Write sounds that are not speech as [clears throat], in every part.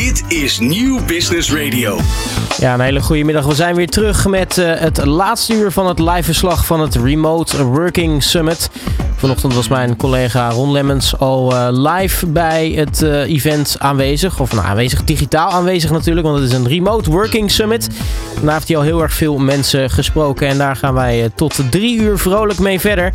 Dit is Nieuw Business Radio. Ja, een hele goede middag. We zijn weer terug met uh, het laatste uur van het live verslag van het Remote Working Summit. Vanochtend was mijn collega Ron Lemmens al uh, live bij het uh, event aanwezig. Of nou, aanwezig, digitaal aanwezig natuurlijk, want het is een Remote Working Summit. Daar heeft hij al heel erg veel mensen gesproken en daar gaan wij tot drie uur vrolijk mee verder.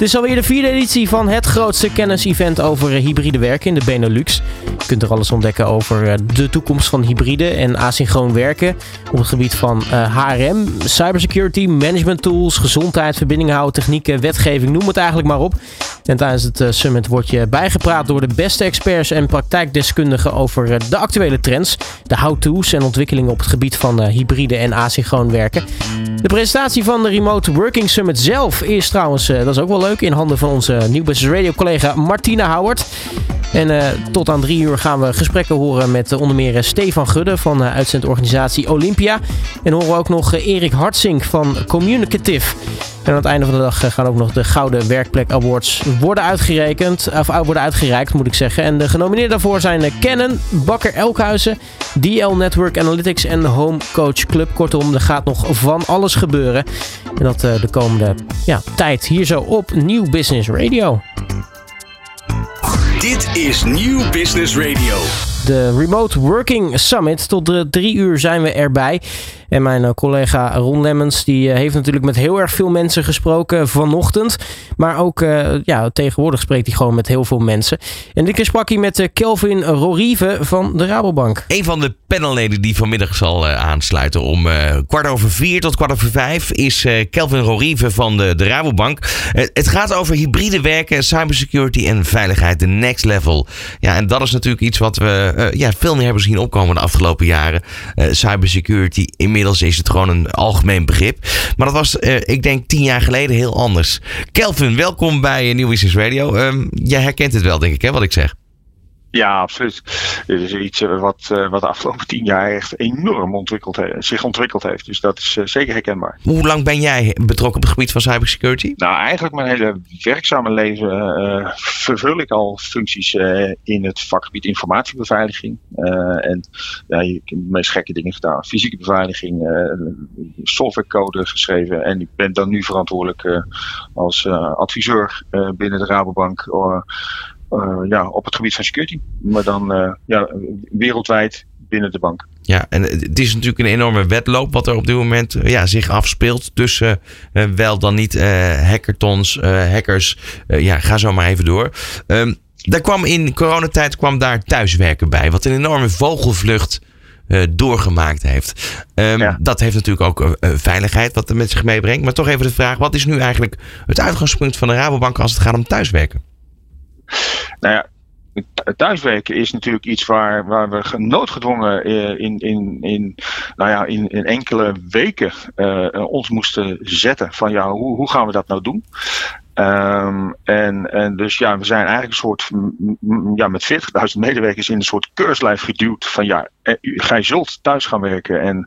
Dit is alweer de vierde editie van het grootste kennis-event over hybride werken in de Benelux. Je kunt er alles ontdekken over de toekomst van hybride en asynchroon werken op het gebied van HRM, cybersecurity, management tools, gezondheid, verbindingen houden, technieken, wetgeving, noem het eigenlijk maar En tijdens het uh, summit word je bijgepraat door de beste experts en praktijkdeskundigen over uh, de actuele trends, de how-to's en ontwikkelingen op het gebied van hybride en asynchroon werken. De presentatie van de Remote Working Summit zelf is trouwens, dat is ook wel leuk, in handen van onze New Radio collega Martina Howard. En tot aan drie uur gaan we gesprekken horen met onder meer Stefan Gudde van uitzendorganisatie Olympia. En horen we ook nog Erik Hartsink van Communicative. En aan het einde van de dag gaan ook nog de Gouden Werkplek Awards worden uitgerekend. Of worden uitgereikt, moet ik zeggen. En de genomineerden daarvoor zijn Canon, Bakker Elkhuizen, DL Network Analytics en Home Coach Club. Kortom, er gaat nog van alles gebeuren. En dat de komende ja, tijd hier zo op Nieuw Business Radio. Dit is Nieuw Business Radio. De Remote Working Summit. Tot de drie uur zijn we erbij. En mijn uh, collega Ron Lemmens die uh, heeft natuurlijk met heel erg veel mensen gesproken vanochtend. Maar ook uh, ja, tegenwoordig spreekt hij gewoon met heel veel mensen. En dit keer sprak hij met Kelvin Rorieve van de Rabobank. Een van de panelleden die vanmiddag zal aansluiten om kwart over vier tot kwart over vijf is Kelvin Rorieve van de, de Rabobank. het gaat over hybride werken, cybersecurity en veiligheid, de next level. Ja, en dat is natuurlijk iets wat we ja, veel meer hebben zien opkomen de afgelopen jaren. cybersecurity inmiddels Inmiddels is het gewoon een algemeen begrip. Maar dat was, uh, ik denk, tien jaar geleden heel anders. Kelvin, welkom bij Nieuw Business Radio. Um, jij herkent het wel, denk ik, hè, wat ik zeg. Ja, absoluut. Dit is iets eh, wat, uh, wat de afgelopen tien jaar echt enorm ontwikkeld zich ontwikkeld heeft. Dus dat is uh, zeker herkenbaar. Hoe lang ben jij betrokken op het gebied van cybersecurity? Nou, eigenlijk mijn hele werkzame leven vervul ik al functies in het vakgebied informatiebeveiliging. en ja, ik heb de meest gekke dingen gedaan. Fysieke beveiliging, softwarecode geschreven. En ik ben dan nu verantwoordelijk als adviseur binnen de Rabobank ja, op het gebied van security. Maar dan uh, ja, wereldwijd binnen de bank. Ja, en het is natuurlijk een enorme wedloop wat er op dit moment eh, ja, zich afspeelt tussen uh, wel dan niet uh, hackathons, hackers. ja, ga zo maar even door. Um, daar kwam in coronatijd kwam daar thuiswerken bij, wat een enorme vogelvlucht doorgemaakt heeft. Um, ja. Dat heeft natuurlijk ook veiligheid wat er met zich meebrengt. Maar toch even de vraag, wat is nu eigenlijk het uitgangspunt van de Rabobank als het gaat om thuiswerken? Nou ja, thuiswerken is natuurlijk iets waar, waar we noodgedwongen eh, in, in, in, nou ja, in, in enkele weken uh, ons moesten zetten. Van ja, hoe, hoe gaan we dat nou doen? Um, en, en dus ja, we zijn eigenlijk een soort, ja, met 40.000 medewerkers in een soort keurslijf geduwd van ja, gij zult thuis gaan werken. En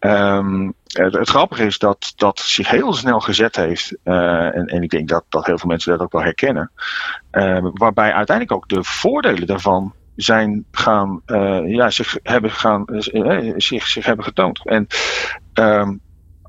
um, het, grappige is dat dat zich heel snel gezet heeft. Uh, en, en ik denk dat, dat heel veel mensen dat ook wel herkennen. Uh, waarbij uiteindelijk ook de voordelen daarvan zijn gaan, uh, ja, zich hebben gaan, zich, zich hebben getoond. En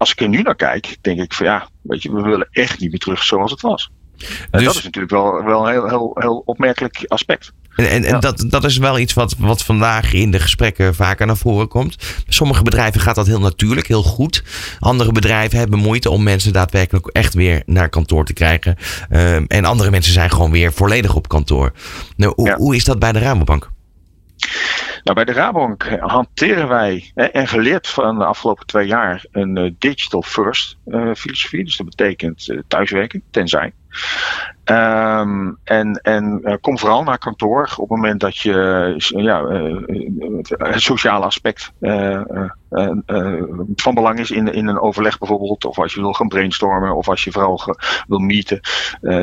als ik er nu naar kijk, denk ik van ja, weet je, we willen echt niet meer terug zoals het was. En dus... dat is natuurlijk wel, wel een heel, heel, heel opmerkelijk aspect. En, en, en dat, dat is wel iets wat, wat vandaag in de gesprekken vaker naar voren komt. Sommige bedrijven gaat dat heel natuurlijk, heel goed. Andere bedrijven hebben moeite om mensen daadwerkelijk echt weer naar kantoor te krijgen. Uh, en andere mensen zijn gewoon weer volledig op kantoor. Nou, hoe, ja. hoe is dat bij de Rabobank? Nou, bij de Rabobank hanteren wij, en geleerd van de afgelopen twee jaar, een uh, digital first uh, filosofie. Dus dat betekent uh, thuiswerken, tenzij. Um, en en kom vooral naar kantoor op het moment dat je ja, het sociale aspect van belang is in, in een overleg bijvoorbeeld. Of als je wil gaan brainstormen of als je vooral wil meeten.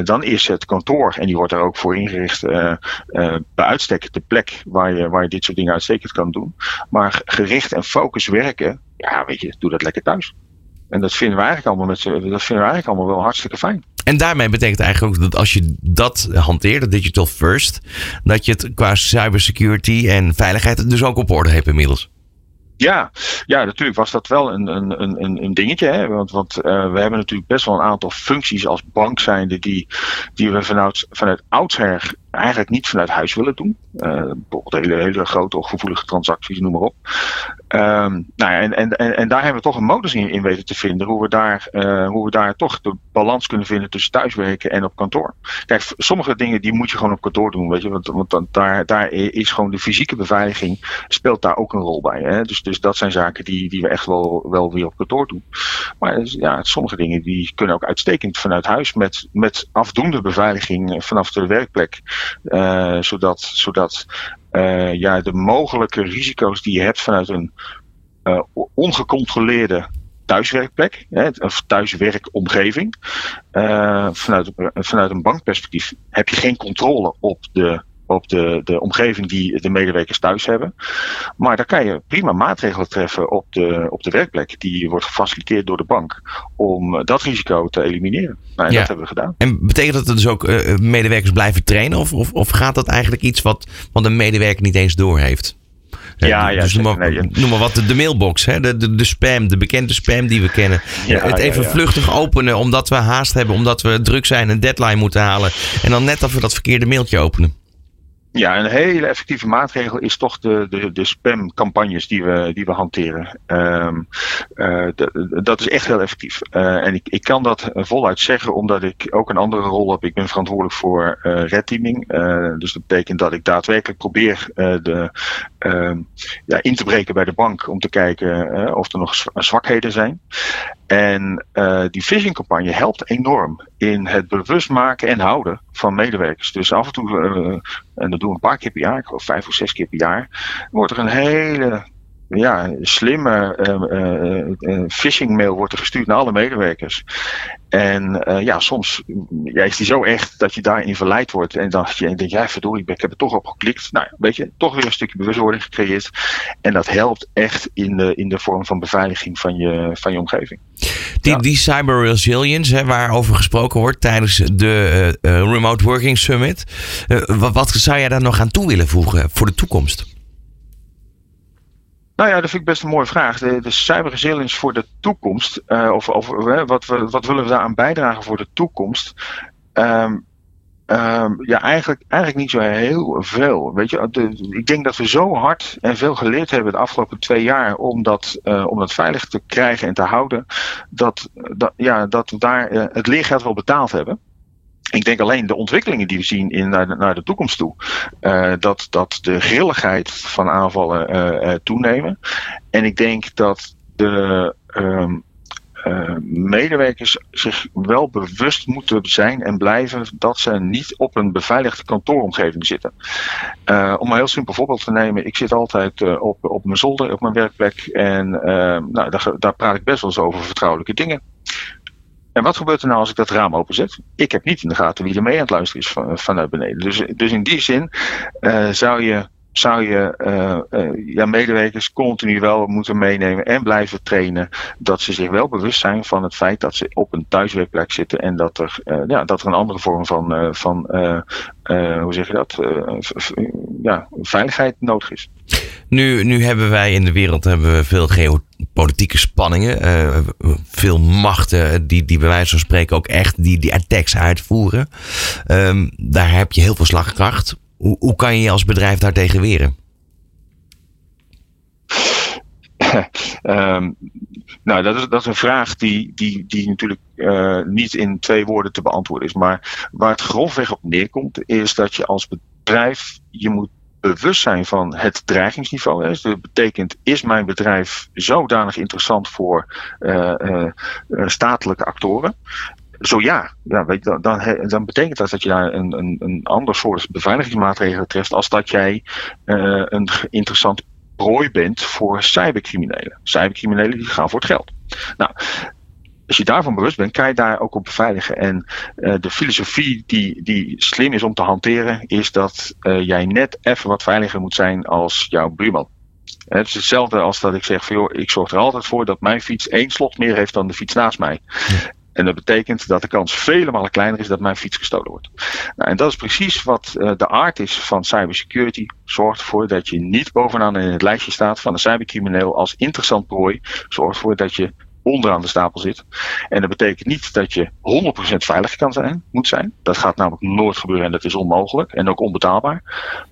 dan is het kantoor, en die wordt er ook voor ingericht, bij uitstek de plek waar je, waar je dit soort dingen uitstekend kan doen. Maar gericht en focus werken, ja weet je, doe dat lekker thuis. En dat vinden we eigenlijk allemaal, met, dat vinden we eigenlijk allemaal wel hartstikke fijn. En daarmee betekent eigenlijk ook dat als je dat hanteert, dat digital first, dat je het qua cybersecurity en veiligheid dus ook op orde hebt inmiddels. Ja, ja, natuurlijk was dat wel een, een, een, een dingetje. Hè? Want, want uh, we hebben natuurlijk best wel een aantal functies als bank zijnde die, die we vanuit, vanuit oudsher eigenlijk niet vanuit huis willen doen. Uh, bijvoorbeeld hele, hele grote of gevoelige transacties, noem maar op. Um, nou en, en, en, daar hebben we toch een modus in, in weten te vinden. Hoe we, daar, uh, hoe we daar toch de balans kunnen vinden tussen thuiswerken en op kantoor. Kijk, sommige dingen die moet je gewoon op kantoor doen. Weet je? Want, want daar, daar is gewoon de fysieke beveiliging speelt daar ook een rol bij. Hè? Dus, dus dat zijn zaken die, die we echt wel, wel weer op kantoor doen. Maar dus, ja, sommige dingen die kunnen ook uitstekend vanuit huis met, met afdoende beveiliging vanaf de werkplek. Uh, zodat zodat uh, ja, de mogelijke risico's die je hebt vanuit een uh, ongecontroleerde thuiswerkplek, hè, of thuiswerkomgeving. Uh, vanuit, vanuit een bankperspectief heb je geen controle op de op de, de omgeving die de medewerkers thuis hebben. Maar daar kan je prima maatregelen treffen op de, op de werkplek. Die wordt gefaciliteerd door de bank om dat risico te elimineren. Nou, en ja. dat hebben we gedaan. En betekent dat er dus ook uh, medewerkers blijven trainen? Of, of, of gaat dat eigenlijk iets wat, wat een medewerker niet eens doorheeft? Ja, ja, dus noem, maar, noem maar wat, de, mailbox, hè? De, de, de spam, de bekende spam die we kennen. Ja, het even vluchtig openen omdat we haast hebben, omdat we druk zijn, een deadline moeten halen. En dan net dat we dat verkeerde mailtje openen. Ja, een hele effectieve maatregel is toch de, de, de spamcampagnes die we, die we hanteren. Um, uh, dat is echt heel effectief. Uh, en ik, ik kan dat voluit zeggen omdat ik ook een andere rol heb. Ik ben verantwoordelijk voor uh, red teaming. dus dat betekent dat ik daadwerkelijk probeer de, ja, in te breken bij de bank om te kijken of er nog zwakheden zijn. En uh, die phishing campagne helpt enorm in het bewust maken en houden van medewerkers. Dus af en toe, uh, en dat doen we een paar keer per jaar, ik geloof vijf of zes keer per jaar, wordt er een hele ja, slimme uh, uh, phishing mail wordt er gestuurd naar alle medewerkers. En uh, ja, soms ja, is die zo echt dat je daarin verleid wordt. En dan je, denk jij, verdorie, ik heb er toch op geklikt. Nou, weet je, toch weer een stukje bewustwording gecreëerd. En dat helpt echt in de, in de vorm van beveiliging van je, van je omgeving. Die, ja. die cyber resilience, hè, waarover gesproken wordt tijdens de Remote Working Summit. wat, wat zou jij daar nog aan toe willen voegen voor de toekomst? Nou ja, dat vind ik best een mooie vraag. De, de cyberresilience voor de toekomst, uh, of, of uh, wat, we, wat willen we daaraan bijdragen voor de toekomst? Um, um, ja, eigenlijk, eigenlijk niet zo heel veel. Weet je, ik denk dat we zo hard en veel geleerd hebben de afgelopen twee jaar om dat, uh, om dat veilig te krijgen en te houden, dat, dat, ja, dat we daar het leergeld wel betaald hebben. Ik denk alleen de ontwikkelingen die we zien in, naar, de, naar de toekomst toe. Uh, dat, dat de grilligheid van aanvallen uh, toenemen. En ik denk dat de um, medewerkers zich wel bewust moeten zijn en blijven dat ze niet op een beveiligde kantooromgeving zitten. om een heel simpel voorbeeld te nemen. Ik zit altijd op, op mijn zolder, op mijn werkplek. En nou, daar, daar praat ik best wel eens over vertrouwelijke dingen. En wat gebeurt er nou als ik dat raam openzet? Ik heb niet in de gaten wie er mee aan het luisteren is van, vanuit beneden. Dus, dus in die zin uh, zou je, zou je uh, ja, medewerkers continu wel moeten meenemen en blijven trainen. Dat ze zich wel bewust zijn van het feit dat ze op een thuiswerkplek zitten. En dat er, ja, dat er een andere vorm van, van hoe zeg je dat? ja, veiligheid nodig is. Nu, nu hebben wij in de wereld hebben we veel geopolitieke spanningen. Veel machten die, die bij wijze van spreken ook echt die, die attacks uitvoeren. Um, daar heb je heel veel slagkracht. Hoe, kan je je als bedrijf daartegen weren? um, [laughs] nou, dat is, dat is een vraag die, die, die natuurlijk uh, niet in twee woorden te beantwoorden is. Maar waar het grofweg op neerkomt, is dat je als bedrijf je moet bewust zijn van het dreigingsniveau. Dus dat betekent, is mijn bedrijf zodanig interessant voor uh, statelijke actoren? Zo ja, ja weet je, dan, dan betekent dat dat je daar een, een, een ander soort beveiligingsmaatregelen treft als dat jij uh, een interessant prooi bent voor cybercriminelen. Cybercriminelen die gaan voor het geld. Nou, als je daarvan bewust bent, kan je daar ook op beveiligen. En uh, de filosofie die, die slim is om te hanteren, is dat uh, jij net even wat veiliger moet zijn als jouw buurman. Het is hetzelfde als dat ik zeg van joh, ik zorg er altijd voor dat mijn fiets één slot meer heeft dan de fiets naast mij. En dat betekent dat de kans vele malen kleiner is dat mijn fiets gestolen wordt. Nou, en dat is precies wat uh, de aard is van cybersecurity. Zorgt ervoor dat je niet bovenaan in het lijstje staat van een cybercrimineel als interessant prooi. Zorgt ervoor dat je onderaan de stapel zit. En dat betekent niet dat je 100% veilig kan zijn, moet zijn. Dat gaat namelijk nooit gebeuren en dat is onmogelijk en ook onbetaalbaar.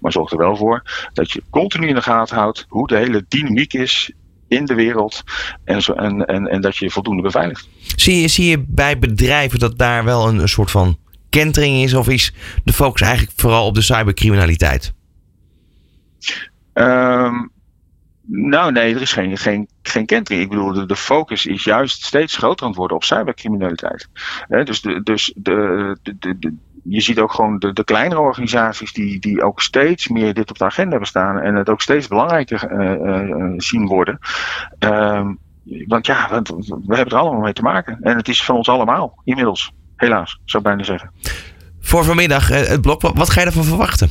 Maar zorg er wel voor dat je continu in de gaten houdt hoe de hele dynamiek is in de wereld en, zo, en, en, en dat je voldoende beveiligt. Zie je, zie je bij bedrijven dat daar wel een, een soort van kentering is of is de focus eigenlijk vooral op de cybercriminaliteit? Um, nou, nee, er is geen, geen, geen kentering. Ik bedoel, de, de focus is juist steeds groter aan het worden op cybercriminaliteit. dus de, dus de, de, de, je ziet ook gewoon de, de kleinere organisaties die, die ook steeds meer dit op de agenda hebben staan en het ook steeds belangrijker uh, uh, zien worden. Uh, want ja, want we hebben er allemaal mee te maken. En het is van ons allemaal, inmiddels. Helaas, zou ik bijna zeggen. Voor vanmiddag, het blok, wat ga je ervan verwachten?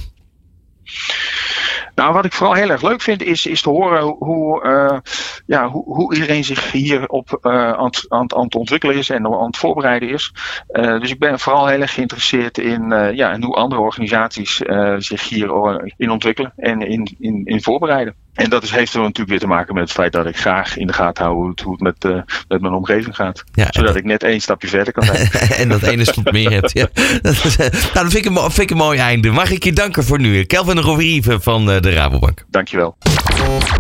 Nou, wat ik vooral heel erg leuk vind, is, is te horen hoe, uh, ja, hoe, hoe iedereen zich hierop uh, aan, aan, aan het ontwikkelen is en aan het voorbereiden is. Uh, dus ik ben vooral heel erg geïnteresseerd in, ja, in hoe andere organisaties zich hierin ontwikkelen en in, in, in voorbereiden. En dat is, heeft er natuurlijk weer te maken met het feit dat ik graag in de gaten hou hoe het, hoe het met, uh, met mijn omgeving gaat. Ja, Zodat ik net één stapje verder kan zijn. [laughs] en dat ene stap meer hebt. Ja. Dat, is, nou, dat vind ik, een, vind ik een mooi einde. Mag ik je danken voor nu. Kelvin Roverieve van uh, de Rabobank. Dankjewel.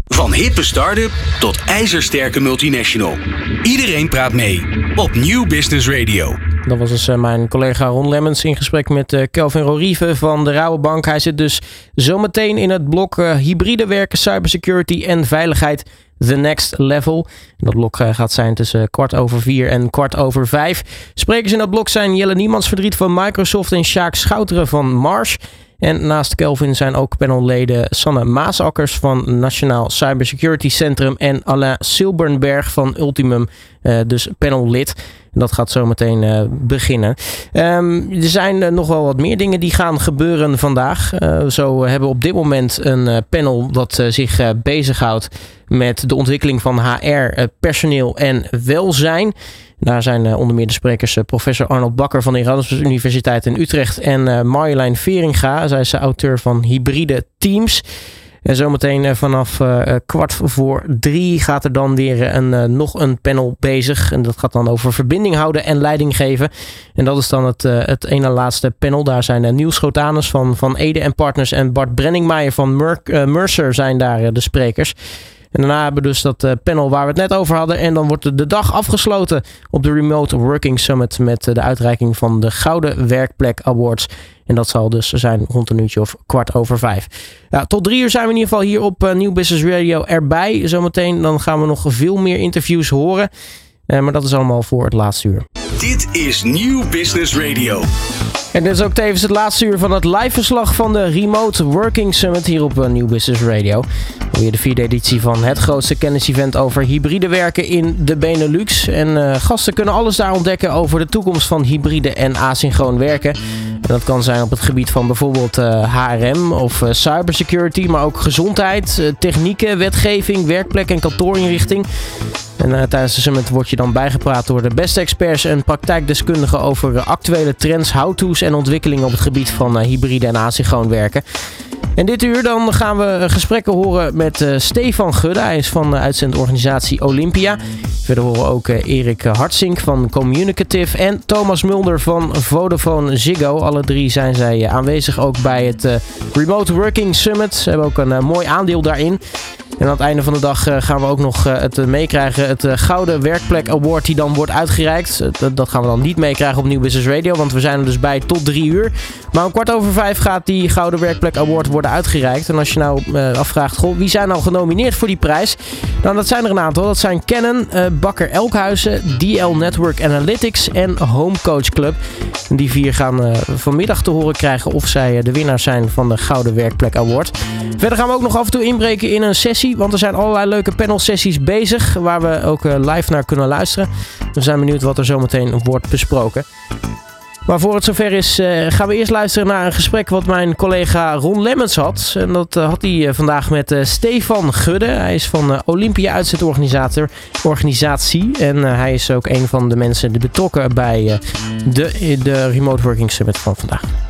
Van hippe start-up tot ijzersterke multinational. Iedereen praat mee op Nieuw Business Radio. Dat was dus mijn collega Ron Lemmens in gesprek met Kelvin Rorieve van de Rabobank. Hij zit dus zometeen in het blok hybride werken, cybersecurity en veiligheid. The Next Level. Dat blok gaat zijn tussen kwart over vier en kwart over vijf. Sprekers in dat blok zijn Jelle Niemans Verdriet van Microsoft en Sjaak Schouteren van Marsh. En naast Kelvin zijn ook panelleden Sanne Maasakkers van Nationaal Cybersecurity Centrum en Alain Silbernberg van Ultimum, uh, dus panellid. Dat gaat zo meteen uh, beginnen. Um, er zijn uh, nog wel wat meer dingen die gaan gebeuren vandaag. zo hebben we op dit moment een panel dat zich bezighoudt met de ontwikkeling van HR, personeel en welzijn. Daar zijn onder meer de sprekers professor Arnold Bakker van de Erasmus Universiteit in Utrecht en Marjolein Veringa. Zij is de auteur van Hybride Teams. En zometeen vanaf kwart voor drie gaat er dan weer een, nog een panel bezig. En dat gaat dan over verbinding houden en leiding geven. En dat is dan het, het ene laatste panel. Daar zijn Niels Schotanus van, van Ede en Partners en Bart Brenningmeijer van Mercer zijn daar de sprekers. En daarna hebben we dus dat eh, panel waar we het net over hadden. En dan wordt de dag afgesloten op de Remote Working Summit met eh, de uitreiking van de Gouden Werkplek Awards. En dat zal dus zijn rond een uurtje of kwart over vijf. Ja, tot drie uur zijn we in ieder geval hier op uh, Nieuw Business Radio erbij. Zometeen dan gaan we nog veel meer interviews horen. Uh, maar dat is allemaal voor het laatste uur. Dit is Nieuw Business Radio. En dit is ook tevens het laatste uur van het live verslag van de Remote Working Summit hier op uh, New Business Radio. Weer de vierde editie van het grootste kennisevent over hybride werken in de Benelux. En uh, gasten kunnen alles daar ontdekken over de toekomst van hybride en asynchroon werken. En dat kan zijn op het gebied van bijvoorbeeld uh, HRM of cybersecurity, maar ook gezondheid, technieken, wetgeving, werkplek en kantoorinrichting. En uh, tijdens de summit word je dan bijgepraat door de beste experts en praktijkdeskundigen over actuele trends, how-to's en ontwikkelingen op het gebied van uh, hybride en asynchroon werken. En dit uur dan gaan we gesprekken horen met Stefan Gudde. Hij is van de uitzendorganisatie Olympia. Verder horen ook Erik Hartsink van Communicative en Thomas Mulder van Vodafone Ziggo. Alle drie zijn zij aanwezig ook bij het Remote Working Summit. Ze hebben ook een mooi aandeel daarin. En aan het einde van de dag gaan we ook nog het meekrijgen. Het Gouden Werkplek Award die dan wordt uitgereikt. dat gaan we dan niet meekrijgen op Nieuw Business Radio. Want we zijn er dus bij tot drie uur. Maar om kwart over vijf gaat die Gouden Werkplek Award worden uitgereikt. En als je nou afvraagt, goh, wie zijn nou genomineerd voor die prijs? Nou, dat zijn er een aantal. Dat zijn Canon, Bakker Elkhuizen, DL Network Analytics en Home Coach Club. Die vier gaan vanmiddag te horen krijgen of zij de winnaars zijn van de Gouden Werkplek Award. Verder gaan we ook nog af en toe inbreken in een sessie. Want er zijn allerlei leuke panel sessies bezig. Waar we ook live naar kunnen luisteren. We zijn benieuwd wat er zometeen wordt besproken. Maar voor het zover is, uh, gaan we eerst luisteren naar een gesprek wat mijn collega Ron Lemmens had. En dat uh, had hij vandaag met Stefan Gudde. Hij is van Olympia uitzetorganisator organisatie. En hij is ook een van de mensen die betrokken bij de, de Remote Working Summit van vandaag.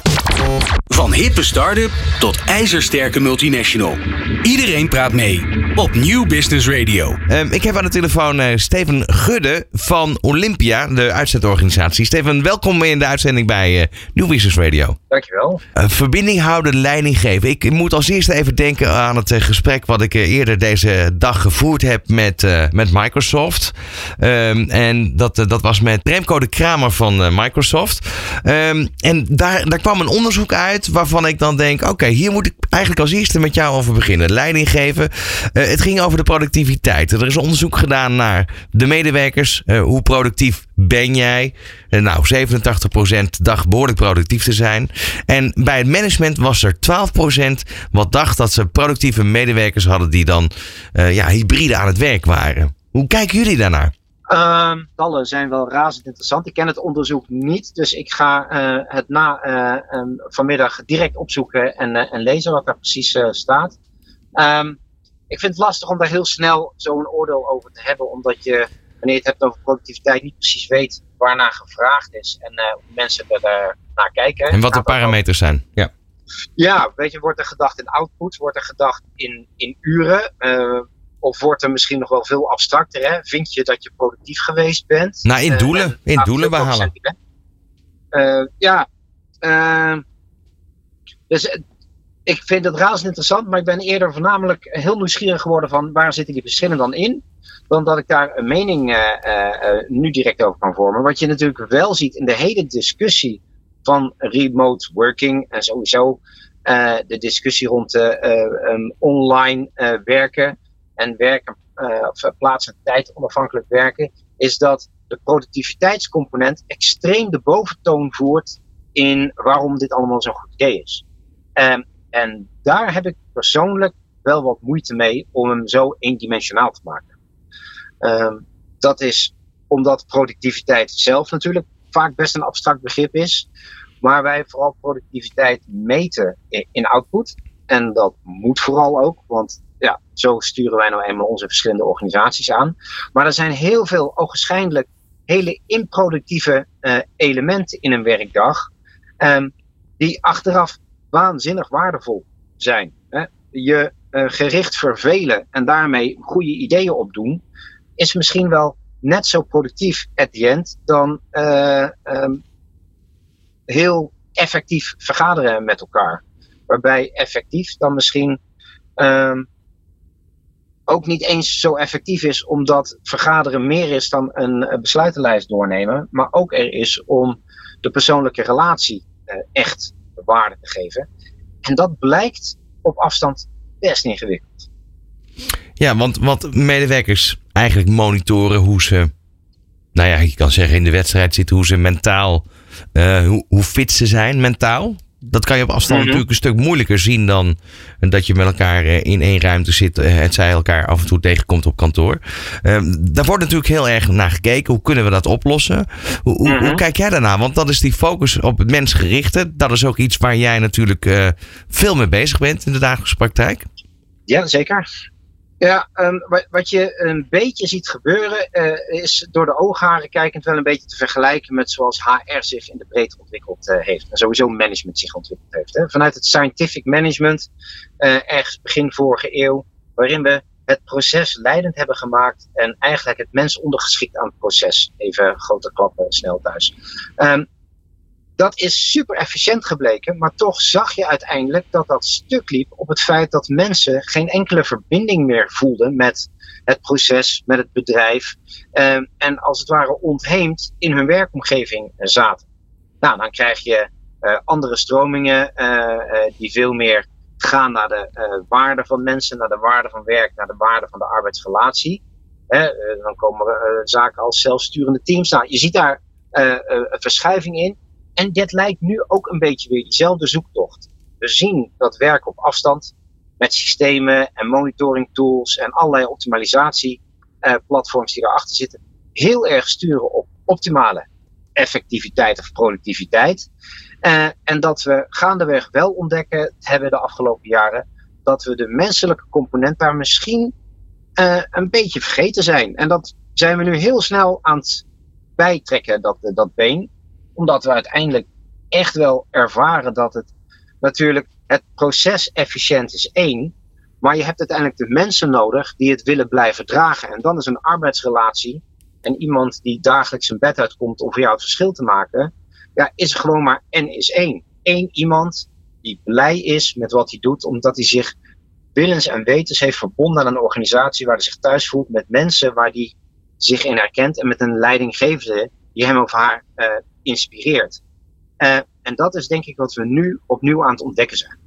Van hippe start-up tot ijzersterke multinational. Iedereen praat mee op Nieuw Business Radio. Um, ik heb aan de telefoon uh, Steven Gudde van Olympia, de uitzendorganisatie. Steven, welkom in de uitzending bij uh, Nieuw Business Radio. Dankjewel. Uh, verbinding houden, leiding geven. Ik moet als eerste even denken aan het gesprek wat ik eerder deze dag gevoerd heb met, met Microsoft. Um, en dat, dat was met Remco de Kramer van Microsoft. Um, en daar, daar kwam een onderzoek uit waarvan ik dan denk: oké, hier moet ik eigenlijk als eerste met jou over beginnen. Leiding geven. Uh, het ging over de productiviteit. Er is onderzoek gedaan naar de medewerkers. Uh, hoe productief ben jij? Uh, nou, 87% dacht behoorlijk productief te zijn. En bij het management was er 12% wat dacht dat ze productieve medewerkers hadden die dan ja, hybride aan het werk waren. Hoe kijken jullie daarnaar? Uh, tallen zijn wel razend interessant. Ik ken het onderzoek niet, dus ik ga uh, het na uh, um, vanmiddag direct opzoeken en, uh, en lezen wat daar precies staat. Um, ik vind het lastig om daar heel snel zo'n oordeel over te hebben, omdat je, wanneer je het hebt over productiviteit, niet precies weet waarnaar gevraagd is en hoe mensen er naar kijken. En wat de parameters zijn. Ja. Ja, weet je, wordt er gedacht in output, wordt er gedacht in, in uren. Of wordt er misschien nog wel veel abstracter? Hè? Vind je dat je productief geweest bent? Nou, in doelen. Uh, in doelen behalen. Uh, ja. Uh, dus ik vind het razend interessant, maar ik ben eerder voornamelijk heel nieuwsgierig geworden van waar zitten die verschillen dan in, dan dat ik daar een mening nu direct over kan vormen. Wat je natuurlijk wel ziet in de hele discussie van remote working en sowieso de discussie rond um, online werken en werken, uh, of plaats en tijd onafhankelijk werken, is dat de productiviteitscomponent extreem de boventoon voert in waarom dit allemaal zo'n goed idee is. Um, en daar heb ik persoonlijk wel wat moeite mee om hem zo eendimensionaal te maken. Um, dat is omdat productiviteit zelf natuurlijk vaak best een abstract begrip is, maar wij vooral productiviteit meten in output. En dat moet vooral ook, want ja, zo sturen wij nou eenmaal onze verschillende organisaties aan. Maar er zijn heel veel ogenschijnlijk hele improductieve uh, elementen in een werkdag. Um, die achteraf waanzinnig waardevol zijn. Hè? Je uh, gericht vervelen en daarmee goede ideeën opdoen, is misschien wel net zo productief at the end dan uh, um, heel effectief vergaderen met elkaar. Waarbij effectief dan misschien um, ook niet eens zo effectief is, omdat vergaderen meer is dan een besluitenlijst doornemen, maar ook er is om de persoonlijke relatie uh, echt waarde te geven. En dat blijkt op afstand best ingewikkeld. Ja, want wat medewerkers eigenlijk monitoren hoe ze, nou ja, je kan zeggen in de wedstrijd zitten, hoe ze mentaal, uh, hoe, hoe fit ze zijn mentaal dat kan je op afstand mhm. natuurlijk een stuk moeilijker zien dan dat je met elkaar eh, in één ruimte zit en eh, zij elkaar af en toe tegenkomt op kantoor. Ehm, daar wordt natuurlijk heel erg naar gekeken. Hoe kunnen we dat oplossen? Hoe, hoe, hoe, mhm. kijk jij daarna? Want dat is die focus op het mensgerichte. Dat is ook iets waar jij natuurlijk uh, veel mee bezig bent in de dagelijkse praktijk. Ja, zeker. Ja, um, wat je een beetje ziet gebeuren uh, is door de oogharen kijkend wel een beetje te vergelijken met zoals HR zich in de breedte ontwikkeld uh, heeft. En sowieso management zich ontwikkeld heeft. Hè. Vanuit het scientific management, uh, ergens begin vorige eeuw, waarin we het proces leidend hebben gemaakt en eigenlijk het mens ondergeschikt aan het proces. Even grote klappen snel thuis. Um, dat is super efficiënt gebleken, maar toch zag je uiteindelijk dat dat stuk liep op het feit dat mensen geen enkele verbinding meer voelden met het proces, met het bedrijf. Uh, en als het ware ontheemd in hun werkomgeving zaten. Nou, dan krijg je uh, andere stromingen uh, die veel meer gaan naar de waarde van mensen, naar de waarde van werk, naar de waarde van de arbeidsrelatie. dan komen er zaken als zelfsturende teams. Nou, je ziet daar een verschuiving in. En dit lijkt nu ook een beetje weer diezelfde zoektocht. We zien dat werk op afstand met systemen en monitoring tools en allerlei optimalisatieplatforms uh, die erachter zitten, heel erg sturen op optimale effectiviteit of productiviteit. Uh, en dat we gaandeweg wel ontdekken hebben de afgelopen jaren dat we de menselijke component daar misschien uh, een beetje vergeten zijn. En dat zijn we nu heel snel aan het bijtrekken, dat, dat been. Omdat we uiteindelijk echt wel ervaren dat het natuurlijk het proces efficiënt is één. Maar je hebt uiteindelijk de mensen nodig die het willen blijven dragen. En dan is een arbeidsrelatie en iemand die dagelijks zijn bed uitkomt om voor jou het verschil te maken, ja, is gewoon maar N is één. Eén iemand die blij is met wat hij doet, omdat hij zich willens en wetens heeft verbonden aan een organisatie waar hij zich thuis voelt met mensen waar hij zich in herkent en met een leidinggevende die hem of haar uh, inspireert. Uh, en dat is denk ik wat we nu opnieuw aan het ontdekken zijn.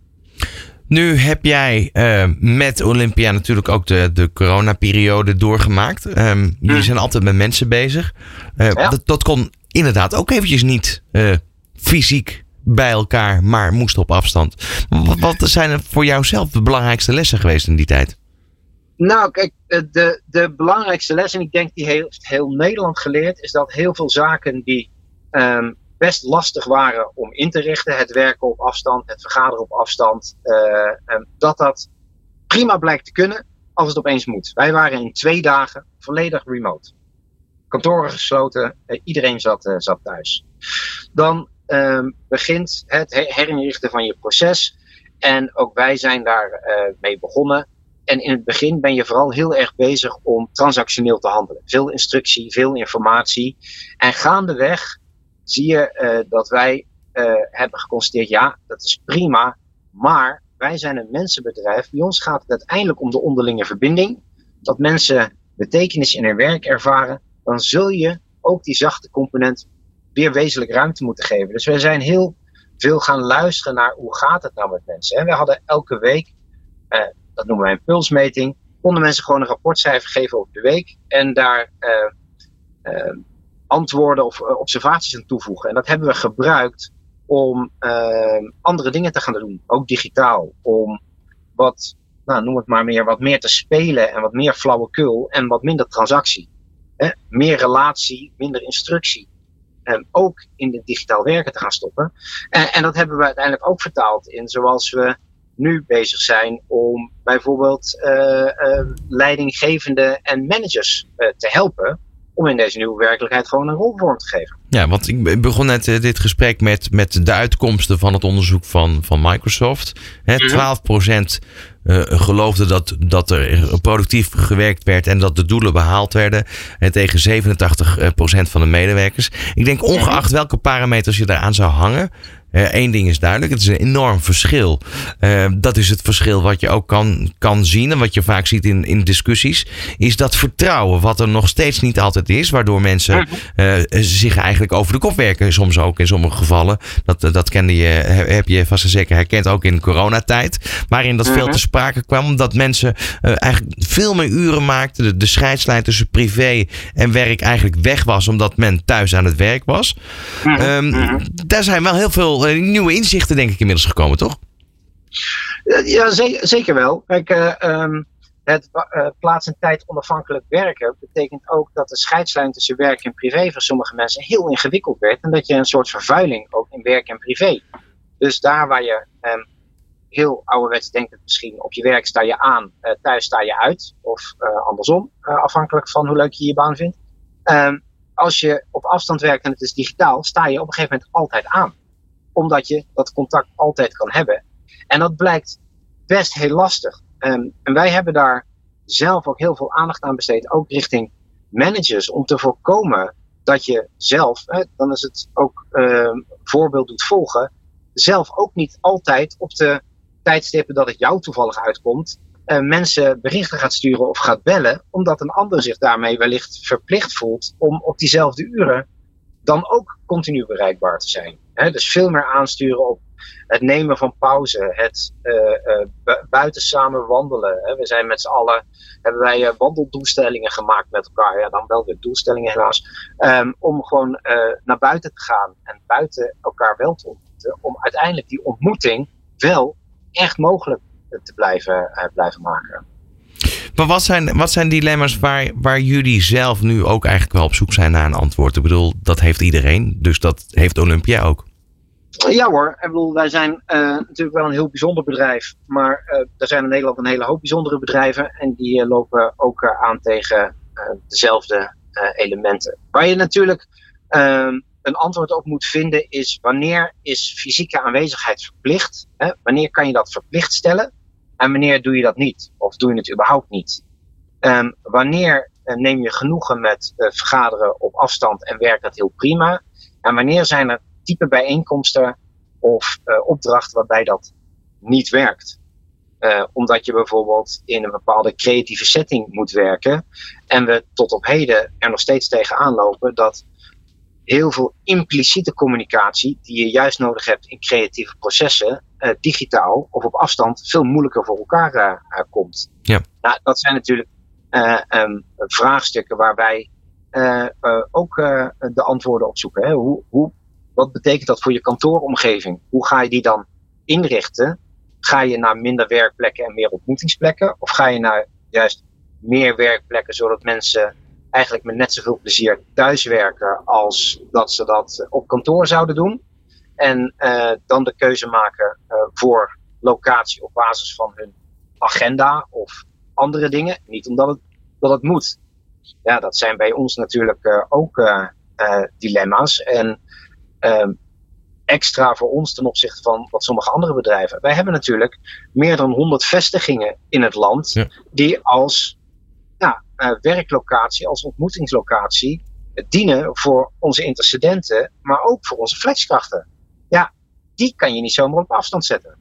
Nu heb jij uh, met Olympia natuurlijk ook de, de coronaperiode doorgemaakt. Um, jullie zijn altijd met mensen bezig. Uh, ja. dat, dat kon inderdaad ook eventjes niet fysiek bij elkaar, maar moest op afstand. Wat, wat zijn er voor jou zelf de belangrijkste lessen geweest in die tijd? Nou, kijk, de, de belangrijkste les, en ik denk die heel, heel Nederland geleerd, is dat heel veel zaken die um, best lastig waren om in te richten, het werken op afstand, het vergaderen op afstand, uh, dat dat prima blijkt te kunnen als het opeens moet. Wij waren in twee dagen volledig remote. Kantoren gesloten, uh, iedereen zat, uh, zat thuis. Dan um, begint het herinrichten van je proces. En ook wij zijn daar mee begonnen. En in het begin ben je vooral heel erg bezig om transactioneel te handelen. Veel instructie, veel informatie. En gaandeweg zie je uh, dat wij uh, hebben geconstateerd, ja, dat is prima. Maar wij zijn een mensenbedrijf. Bij ons gaat het uiteindelijk om de onderlinge verbinding. Dat mensen betekenis in hun werk ervaren. Dan zul je ook die zachte component weer wezenlijk ruimte moeten geven. Dus wij zijn heel veel gaan luisteren naar hoe gaat het nou met mensen. En we hadden elke week uh, dat noemen wij een pulsmeting, konden mensen gewoon een rapportcijfer geven over de week en daar uh, uh, antwoorden of observaties aan toevoegen. En dat hebben we gebruikt om uh, andere dingen te gaan doen, ook digitaal, om wat, nou, noem het maar meer, wat meer te spelen en wat meer flauwekul en wat minder transactie. Hè? Meer relatie, minder instructie. En ook in het digitaal werken te gaan stoppen. En, en dat hebben we uiteindelijk ook vertaald in zoals we nu bezig zijn om bijvoorbeeld uh, uh, leidinggevende en managers te helpen om in deze nieuwe werkelijkheid gewoon een rol vorm te geven. Ja, want ik begon net dit gesprek met, met de uitkomsten van het onderzoek van, van Microsoft. Hè, 12% uh, geloofde dat, dat er productief gewerkt werd en dat de doelen behaald werden. En tegen 87% van de medewerkers. Ik denk ongeacht welke parameters je daaraan zou hangen. Eén uh, ding is duidelijk, het is een enorm verschil. Uh, dat is het verschil wat je ook kan, kan zien en wat je vaak ziet in, in discussies. Is dat vertrouwen, wat er nog steeds niet altijd is, waardoor mensen uh, zich eigenlijk over de kop werken. Soms ook in sommige gevallen. Dat, dat kende je, heb je vast en zeker herkend ook in coronatijd. Waarin dat veel te sprake kwam, omdat mensen eigenlijk veel meer uren maakten. De, de scheidslijn tussen privé en werk eigenlijk weg was, omdat men thuis aan het werk was. Um, daar zijn wel heel veel nieuwe inzichten, denk ik, inmiddels gekomen, toch? Ja, zeker wel. Kijk, uh, um, het uh, plaats en tijd onafhankelijk werken betekent ook dat de scheidslijn tussen werk en privé voor sommige mensen heel ingewikkeld werd. En dat je een soort vervuiling ook in werk en privé. Dus daar waar je um, heel ouderwets denkt het misschien, op je werk sta je aan, thuis sta je uit. Of andersom, afhankelijk van hoe leuk je je baan vindt. Um, als je op afstand werkt en het is digitaal, sta je op een gegeven moment altijd aan omdat je dat contact altijd kan hebben. En dat blijkt best heel lastig. Um, en wij hebben daar zelf ook heel veel aandacht aan besteed, ook richting managers, om te voorkomen dat je zelf, hè, dan is het ook um, voorbeeld doet volgen, zelf ook niet altijd op de tijdstippen dat het jou toevallig uitkomt, uh, mensen berichten gaat sturen of gaat bellen, omdat een ander zich daarmee wellicht verplicht voelt om op diezelfde uren dan ook continu bereikbaar te zijn. He, dus veel meer aansturen op het nemen van pauze, het uh, uh, buiten samen wandelen. He, we zijn met z'n allen, hebben wij uh, wandeldoelstellingen gemaakt met elkaar. Ja, dan wel weer doelstellingen helaas. Um, om gewoon naar buiten te gaan en buiten elkaar wel te ontmoeten. Om uiteindelijk die ontmoeting wel echt mogelijk te blijven, blijven maken. Maar wat zijn, wat zijn dilemma's waar, waar jullie zelf nu ook eigenlijk wel op zoek zijn naar een antwoord? Ik bedoel, dat heeft iedereen, dus dat heeft Olympia ook. Ja hoor, wij zijn uh, natuurlijk wel een heel bijzonder bedrijf. Maar uh, er zijn in Nederland een hele hoop bijzondere bedrijven. En die uh, lopen ook aan tegen dezelfde elementen. Waar je natuurlijk ehm, een antwoord op moet vinden is wanneer is fysieke aanwezigheid verplicht? Hè? Wanneer kan je dat verplicht stellen? En wanneer doe je dat niet? Of doe je het überhaupt niet? Um, wanneer neem je genoegen met vergaderen op afstand en werkt dat heel prima? En wanneer zijn er type bijeenkomsten of uh, opdrachten waarbij dat niet werkt. Uh, omdat je bijvoorbeeld in een bepaalde creatieve setting moet werken. En we tot op heden er nog steeds tegenaan lopen dat heel veel impliciete communicatie, die je juist nodig hebt in creatieve processen, uh, digitaal of op afstand, veel moeilijker voor elkaar komt. Ja. Nou, dat zijn natuurlijk um, vraagstukken waar wij ook de antwoorden op zoeken. Hè. Hoe, hoe wat betekent dat voor je kantooromgeving? Hoe ga je die dan inrichten? Ga je naar minder werkplekken en meer ontmoetingsplekken? Of ga je naar juist meer werkplekken zodat mensen eigenlijk met net zoveel plezier thuiswerken als dat ze dat op kantoor zouden doen? En uh, dan de keuze maken uh, voor locatie op basis van hun agenda of andere dingen. Niet omdat het, dat het moet. Ja, dat zijn bij ons natuurlijk uh, ook dilemma's. En um, extra voor ons ten opzichte van wat sommige andere bedrijven. Wij hebben natuurlijk meer dan 100 vestigingen in het land ja. die als ja, uh, werklocatie, als ontmoetingslocatie dienen voor onze intercedenten, maar ook voor onze flexkrachten. Ja, die kan je niet zomaar op afstand zetten.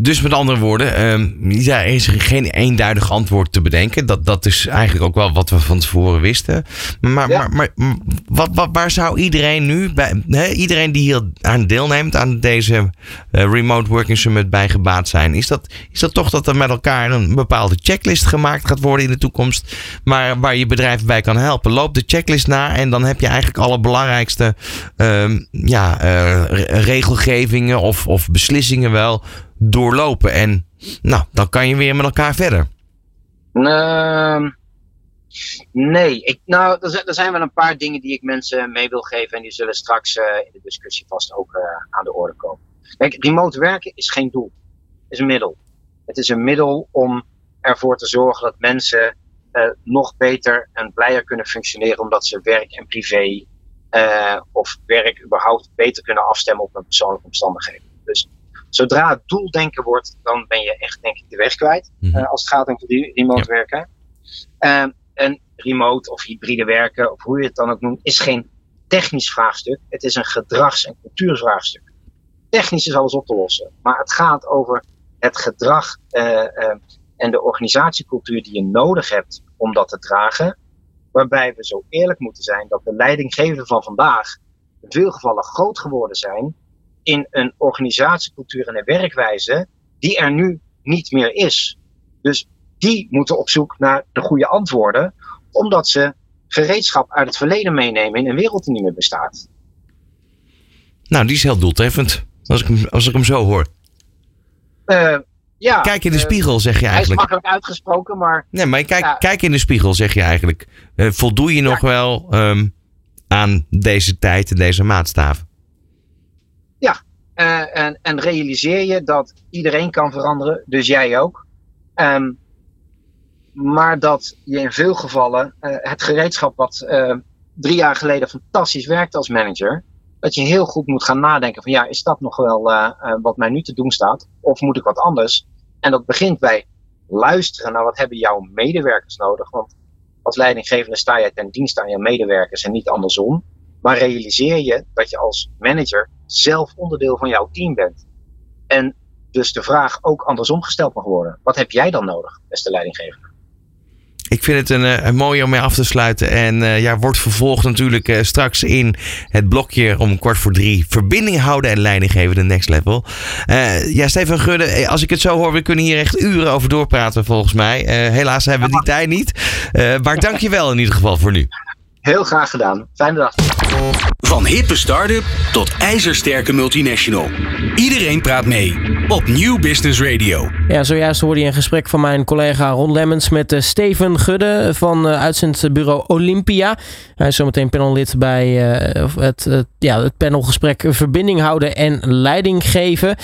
Dus met andere woorden, ja, er is geen eenduidig antwoord te bedenken. Dat, dat is eigenlijk ook wel wat we van tevoren wisten. Maar, ja. maar, maar wat, wat, waar zou iedereen nu, bij, iedereen die hier aan deelneemt aan deze uh, Remote Working Summit bij gebaat zijn? Is dat, is dat toch dat er met elkaar een bepaalde checklist gemaakt gaat worden in de toekomst? Maar waar je bedrijf bij kan helpen? Loop de checklist na en dan heb je eigenlijk alle belangrijkste um, ja, uh, regelgevingen of, of beslissingen wel doorlopen. En nou, dan kan je weer met elkaar verder. Uh, nee, ik, nou, er, zijn wel een paar dingen die ik mensen mee wil geven. En die zullen straks uh, in de discussie vast ook uh, aan de orde komen. Kijk, remote werken is geen doel. Het is een middel. Het is een middel om ervoor te zorgen dat mensen uh, nog beter en blijer kunnen functioneren. Omdat ze werk en privé of werk überhaupt beter kunnen afstemmen op hun persoonlijke omstandigheden. Dus Zodra het doeldenken wordt, dan ben je echt denk ik de weg kwijt. Mm -hmm. uh, als het gaat om remote ja. werken. Uh, en remote of hybride werken, of hoe je het dan ook noemt, is geen technisch vraagstuk. Het is een gedrags- en cultuurvraagstuk. Technisch is alles op te lossen. Maar het gaat over het gedrag uh, en de organisatiecultuur die je nodig hebt om dat te dragen. Waarbij we zo eerlijk moeten zijn dat de leidinggevenden van vandaag in veel gevallen groot geworden zijn in een organisatiecultuur en een werkwijze die er nu niet meer is. Dus die moeten op zoek naar de goede antwoorden, omdat ze gereedschap uit het verleden meenemen in een wereld die niet meer bestaat. Nou, die is heel doeltreffend, als ik hem, als ik hem zo hoor. Uh, ja, kijk in de uh, spiegel, zeg je eigenlijk. Hij is makkelijk uitgesproken, maar. Nee, maar kijk, ja. kijk in de spiegel, zeg je eigenlijk. Uh, voldoe je nog ja. wel um, aan deze tijd en deze maatstaven? Uh, en, en, realiseer je dat iedereen kan veranderen, dus jij ook. Um, maar dat je in veel gevallen uh, het gereedschap wat uh, drie jaar geleden fantastisch werkte als manager, dat je heel goed moet gaan nadenken van ja, is dat nog wel wat mij nu te doen staat? Of moet ik wat anders? En dat begint bij luisteren naar wat hebben jouw medewerkers nodig. Want als leidinggevende sta je ten dienste aan je medewerkers en niet andersom. Maar realiseer je dat je als manager zelf onderdeel van jouw team bent. En dus de vraag ook andersom gesteld mag worden. Wat heb jij dan nodig, beste leidinggevende? Ik vind het een, een mooie om mee af te sluiten. En uh, ja, wordt vervolgd natuurlijk uh, straks in het blokje om kwart voor drie. Verbinding houden en leiding geven, de next level. Uh, ja, Stefan Gudde, als ik het zo hoor, we kunnen hier echt uren over doorpraten volgens mij. helaas hebben we die tijd niet. maar dank je wel in ieder geval voor nu. Heel graag gedaan. Fijne dag. Van hippe start-up tot ijzersterke multinational. Iedereen praat mee op Nieuw Business Radio. Ja, zojuist hoorde je een gesprek van mijn collega Ron Lemmens met uh, Steven Gudde van uh, uitzendbureau Olympia. Hij is zometeen panellid bij uh, het, ja, het panelgesprek Verbinding houden en leiding geven.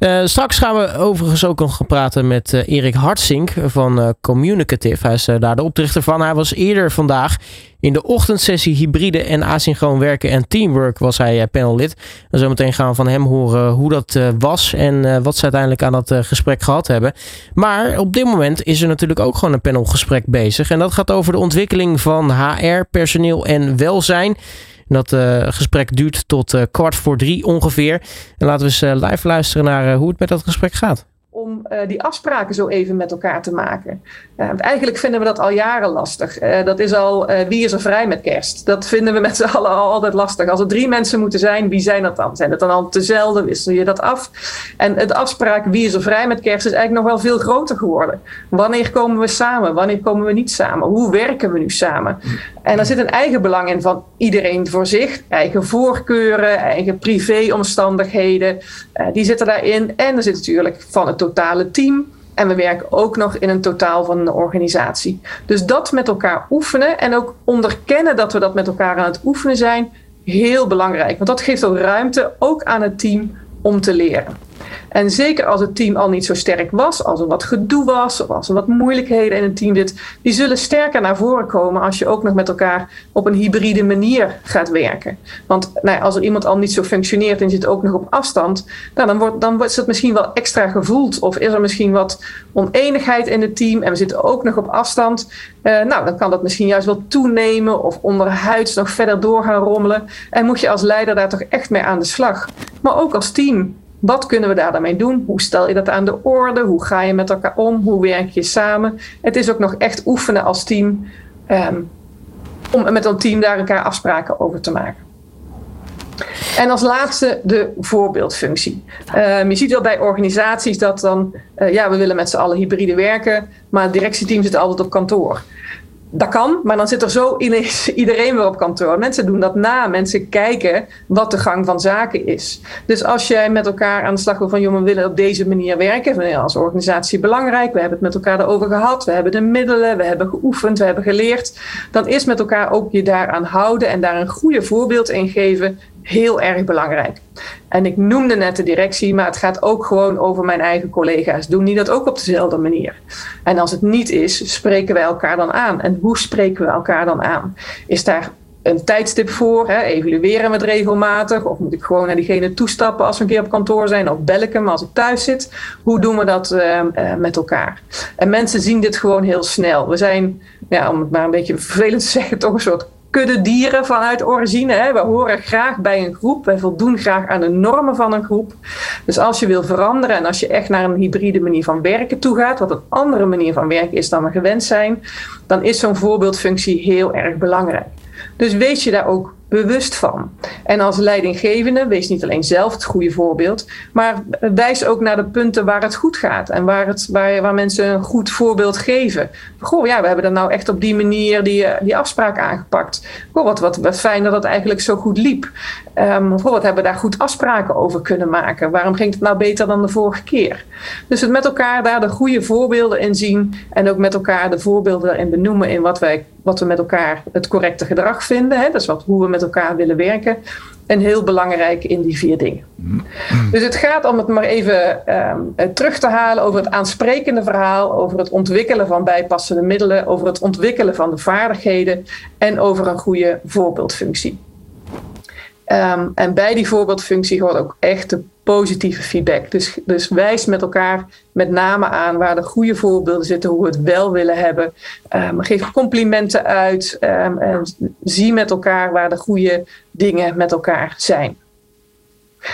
Uh, straks gaan we overigens ook nog praten met uh, Erik Hartsink van uh, Communicative. Hij is daar de oprichter van. Hij was eerder vandaag in de ochtendsessie hybride en asynchroon werken en teamwork was hij panellid. En zometeen gaan we van hem horen hoe dat was en wat ze uiteindelijk aan dat gesprek gehad hebben. Maar op dit moment is er natuurlijk ook gewoon een panelgesprek bezig. En dat gaat over de ontwikkeling van HR, personeel en welzijn. Dat uh, gesprek duurt tot uh, kwart voor drie ongeveer. En laten we eens uh, live luisteren naar hoe het met dat gesprek gaat om uh, die afspraken zo even met elkaar te maken. Uh, want eigenlijk vinden we dat al jaren lastig. Uh, dat is al wie is er vrij met kerst? Dat vinden we met z'n allen al altijd lastig. Als er drie mensen moeten zijn, wie zijn dat dan? Zijn het dan al dezelfde? Wissel je dat af? En het afspraak wie is er vrij met kerst is eigenlijk nog wel veel groter geworden. Wanneer komen we samen? Wanneer komen we niet samen? Hoe werken we nu samen? En er zit een eigen belang in van iedereen voor zich. Eigen voorkeuren, eigen privéomstandigheden. die zitten daarin. En er zit natuurlijk van het totale team. En we werken ook nog in een totaal van een organisatie. Dus dat met elkaar oefenen en ook onderkennen dat we dat met elkaar aan het oefenen zijn, heel belangrijk. Want dat geeft ook ruimte, ook aan het team, om te leren. En zeker als het team al niet zo sterk was, als er wat gedoe was, of als er wat moeilijkheden in het team zit, die zullen sterker naar voren komen als je ook nog met elkaar op een hybride manier gaat werken. Want nou als er iemand al niet zo functioneert en zit ook nog op afstand, nou, dan, wordt, dan wordt het misschien wel extra gevoeld. Of is er misschien wat oneenigheid in het team en we zitten ook nog op afstand. Uh, nou, dan kan dat misschien juist wel toenemen of onderhuids nog verder door gaan rommelen. En moet je als leider daar toch echt mee aan de slag. Maar ook als team. Wat kunnen we daar dan mee doen? Hoe stel je dat aan de orde? Hoe ga je met elkaar om? Hoe werk je samen? Het is ook nog echt oefenen als team um, om met een team daar elkaar afspraken over te maken. En als laatste de voorbeeldfunctie. Um, je ziet wel bij organisaties dat dan, uh, ja, we willen met z'n allen hybride werken, maar het directieteam zit altijd op kantoor dat kan, maar dan zit er zo ineens [laughs] iedereen weer op kantoor. Mensen doen dat na. Mensen kijken wat de gang van zaken is. Dus als jij met elkaar aan de slag wil van, joh, we willen op deze manier werken. We als organisatie belangrijk. We hebben het met elkaar erover gehad. We hebben de middelen. We hebben geoefend. We hebben geleerd. Dan is met elkaar ook je daaraan houden en daar een goede voorbeeld in geven heel erg belangrijk. En ik noemde net de directie, maar het gaat ook gewoon over mijn eigen collega's. Doen die dat ook op dezelfde manier? En als het niet is, spreken wij elkaar dan aan. En hoe spreken we elkaar dan aan? Is daar een tijdstip voor? Hè? Evalueren we het regelmatig? Of moet ik gewoon naar diegene toestappen als we een keer op kantoor zijn? Of bel ik hem als ik thuis zit? Hoe doen we dat uh, uh, met elkaar? En mensen zien dit gewoon heel snel. We zijn, ja, om het maar een beetje vervelend te zeggen, toch een soort kudde dieren vanuit origine. Hè. We horen graag bij een groep. Wij voldoen graag aan de normen van een groep. Dus als je wil veranderen en als je echt naar een hybride manier van werken toe gaat, wat een andere manier van werken is dan we gewend zijn, dan is zo'n voorbeeldfunctie heel erg belangrijk. Dus wees je daar ook bewust van. En als leidinggevende, wees niet alleen zelf het goede voorbeeld, maar wijs ook naar de punten waar het goed gaat en waar, het, waar, waar mensen een goed voorbeeld geven. Goh, ja, we hebben dan nou echt op die manier die, die afspraak aangepakt. Goh, wat, wat, wat fijn dat het eigenlijk zo goed liep. Um, goh, wat hebben we daar goed afspraken over kunnen maken? Waarom ging het nou beter dan de vorige keer? Dus het met elkaar daar de goede voorbeelden in zien en ook met elkaar de voorbeelden erin benoemen in wat, wij, wat we met elkaar het correcte gedrag vinden. Hè? Dat is wat, hoe we met met elkaar willen werken. En heel belangrijk in die vier dingen. Dus het gaat om het maar even um, terug te halen over het aansprekende verhaal, over het ontwikkelen van bijpassende middelen, over het ontwikkelen van de vaardigheden en over een goede voorbeeldfunctie. Um, en bij die voorbeeldfunctie hoort ook echt de positieve feedback. Dus, dus wijs met elkaar met name aan waar de goede voorbeelden zitten, hoe we het wel willen hebben. Um, geef complimenten uit um, en zie met elkaar waar de goede dingen met elkaar zijn.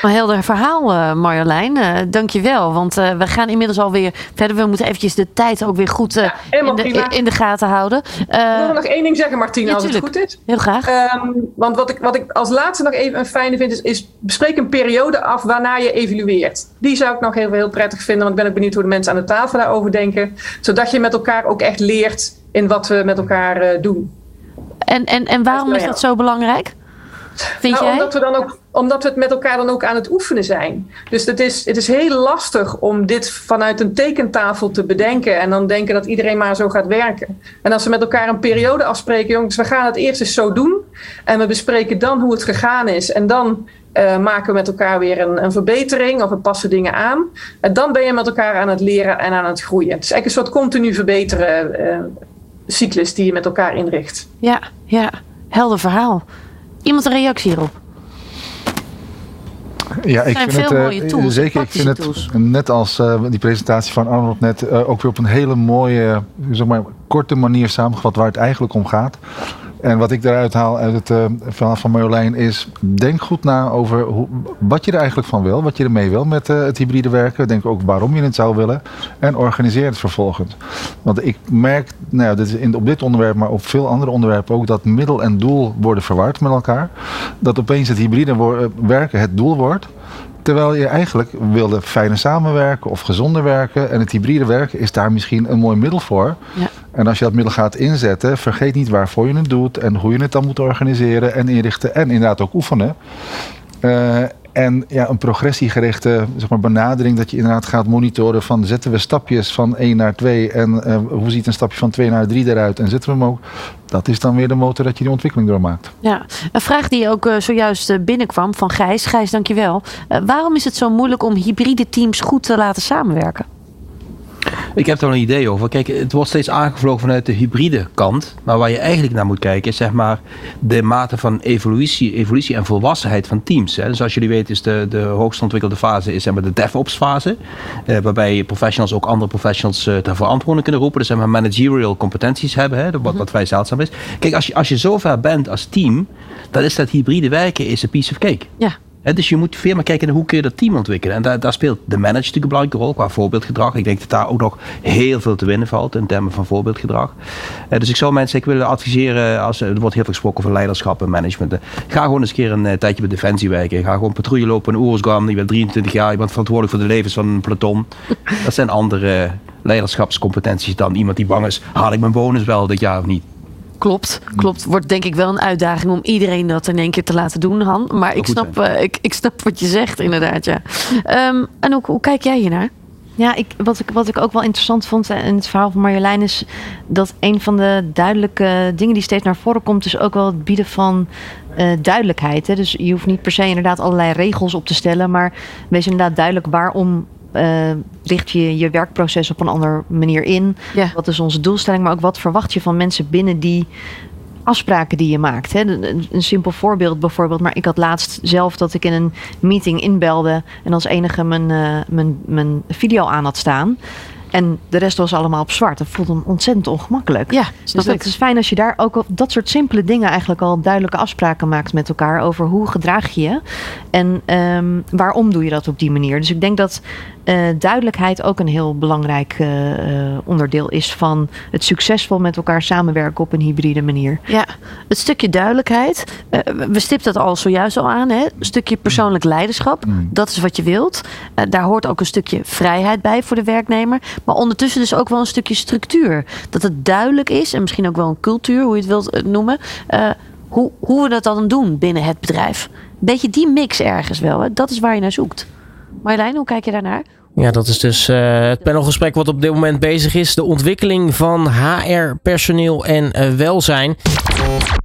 Een helder verhaal, uh, Marjolein. Uh, Dank je wel. Want uh, we gaan inmiddels alweer verder. We moeten eventjes de tijd ook weer goed ja, in, de, in, de, gaten houden. ik wil nog één ding zeggen, Martine, ja, als het goed is. Heel graag. Um, want wat ik, wat ik als laatste nog even een fijne vind, is, is bespreek een periode af waarna je evalueert. Die zou ik nog heel, heel prettig vinden, want ik ben ook benieuwd hoe de mensen aan de tafel daarover denken. Zodat je met elkaar ook echt leert in wat we met elkaar doen. En, en, en waarom is dat zo belangrijk? Vind nou, jij? Omdat we, dan ook, omdat we het met elkaar dan ook aan het oefenen zijn. Dus het is, het is heel lastig om dit vanuit een tekentafel te bedenken. En dan denken dat iedereen maar zo gaat werken. En als we met elkaar een periode afspreken, jongens, we gaan het eerst eens zo doen. En we bespreken dan hoe het gegaan is. En dan uh, maken we met elkaar weer een, een, verbetering of we passen dingen aan. En dan ben je met elkaar aan het leren en aan het groeien. Het is eigenlijk een soort continu verbeteren uh, cyclus die je met elkaar inricht. Ja, ja, helder verhaal. Iemand een reactie hierop? Ja, ik vind het uh, tools, zeker. Ik vind het net als uh, die presentatie van Arnold net uh, ook weer op een hele mooie, zeg maar, korte manier samengevat waar het eigenlijk om gaat. En wat ik daaruit haal uit het uh, verhaal van Marjolein is... denk goed na over hoe, wat je er eigenlijk van wil. Wat je ermee wil met uh, het hybride werken. Denk ook waarom je het zou willen. En organiseer het vervolgens. Want ik merk, nou dit is in, op dit onderwerp... maar op veel andere onderwerpen ook... dat middel en doel worden verward met elkaar. Dat opeens het hybride eh, werken het doel wordt... Terwijl je eigenlijk wilde fijner samenwerken of gezonder werken. En het hybride werken is daar misschien een mooi middel voor. Ja. En als je dat middel gaat inzetten, vergeet niet waarvoor je het doet en hoe je het dan moet organiseren en inrichten en inderdaad ook oefenen. Uh, en ja, een progressiegerichte zeg maar, benadering, dat je inderdaad gaat monitoren van zetten we stapjes van 1 naar 2 en uh, hoe ziet een stapje van 2 naar 3 eruit en zetten we hem ook. Dat is dan weer de motor dat je die ontwikkeling doormaakt. Ja, een vraag die ook uh, zojuist binnenkwam van Gijs. Gijs, dankjewel. Waarom is het zo moeilijk om hybride teams goed te laten samenwerken? Ik heb er wel een idee over. Kijk, het wordt steeds aangevlogen vanuit de hybride kant. Maar waar je eigenlijk naar moet kijken is zeg maar de mate van evolutie, evolutie en volwassenheid van teams. Hè. Dus als jullie weten is de, de hoogst ontwikkelde fase is zeg maar, de DevOps fase. Eh, waarbij professionals ook andere professionals uh, ter verantwoording kunnen roepen. Dus zeg maar managerial competenties hebben. Hè, wat, wat vrij zeldzaam is. Kijk, als je, als je zover bent als team, dan is dat hybride werken is een piece of cake. Ja dus je moet veel meer kijken naar hoe kun je dat team ontwikkelen. En daar, daar speelt de manager natuurlijk een belangrijke rol qua voorbeeldgedrag. Ik denk dat daar ook nog heel veel te winnen valt in termen van voorbeeldgedrag. Uh, dus ik zou mensen ik willen adviseren, als, er wordt heel veel gesproken over leiderschap en management. Uh, ga gewoon eens een keer een uh, tijdje bij Defensie werken. Ga gewoon patrouille lopen in Oersgam. Je bent 23 jaar, je bent verantwoordelijk voor de levens van een peloton. [laughs] Dat zijn andere leiderschapscompetenties dan iemand die bang is, haal ik mijn bonus wel dit jaar of niet. Klopt, klopt. Wordt denk ik wel een uitdaging om iedereen dat in één keer te laten doen, Han. Maar ik snap, uh, ik, ik snap wat je zegt, inderdaad. Ja. Um, en hoe, hoe kijk jij hiernaar? Ja, ik, wat, ik, wat ik ook wel interessant vond in het verhaal van Marjolein is dat een van de duidelijke dingen die steeds naar voren komt, is ook wel het bieden van uh, duidelijkheid. Hè? Dus je hoeft niet per se inderdaad allerlei regels op te stellen, maar wees inderdaad duidelijk waarom uh, richt je je werkproces op een andere manier in? Wat is onze doelstelling? Maar ook wat verwacht je van mensen binnen die afspraken die je maakt. Hè? Een, een, simpel voorbeeld bijvoorbeeld. Maar ik had laatst zelf dat ik in een meeting inbelde en als enige mijn, uh, mijn, mijn video aan had staan. En de rest was allemaal op zwart. Dat voelde ontzettend ongemakkelijk. Ja, dus dat is fijn als je daar ook op dat soort simpele dingen eigenlijk al duidelijke afspraken maakt met elkaar over hoe gedraag je je en um, waarom doe je dat op die manier. Dus ik denk dat uh, duidelijkheid ook een heel belangrijk uh, onderdeel is van het succesvol met elkaar samenwerken op een hybride manier. Ja, het stukje duidelijkheid. Uh, we stipten het al zojuist al aan. Hè? Een stukje persoonlijk leiderschap. Mm. Dat is wat je wilt. daar hoort ook een stukje vrijheid bij voor de werknemer. Maar ondertussen dus ook wel een stukje structuur. Dat het duidelijk is en misschien ook wel een cultuur, hoe je het wilt noemen. hoe, hoe we dat dan doen binnen het bedrijf. Beetje die mix ergens wel. Hè? Dat is waar je naar zoekt. Marjolein, hoe kijk je daarnaar? Ja, dat is dus uh, het panelgesprek wat op dit moment bezig is. De ontwikkeling van HR-personeel en uh, welzijn.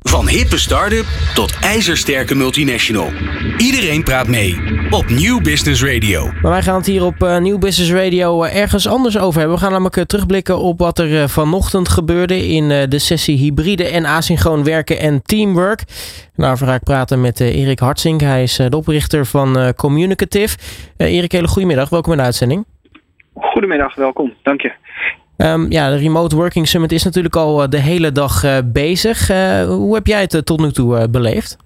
Van hippe start-up tot ijzersterke multinational. Iedereen praat mee op Nieuw Business Radio. Maar wij gaan het hier op uh, Nieuw Business Radio ergens anders over hebben. We gaan namelijk terugblikken op wat er vanochtend gebeurde in de sessie hybride en asynchroon werken en teamwork. Daarover ga ik praten met Erik Hartzink. Hij is de oprichter van Communicative. Erik, hele goedemiddag. Welkom in de uitzending. Goedemiddag, welkom. Dank je. Um, ja, de Remote Working Summit is natuurlijk al de hele dag uh, bezig. Uh, hoe heb jij het tot nu toe beleefd?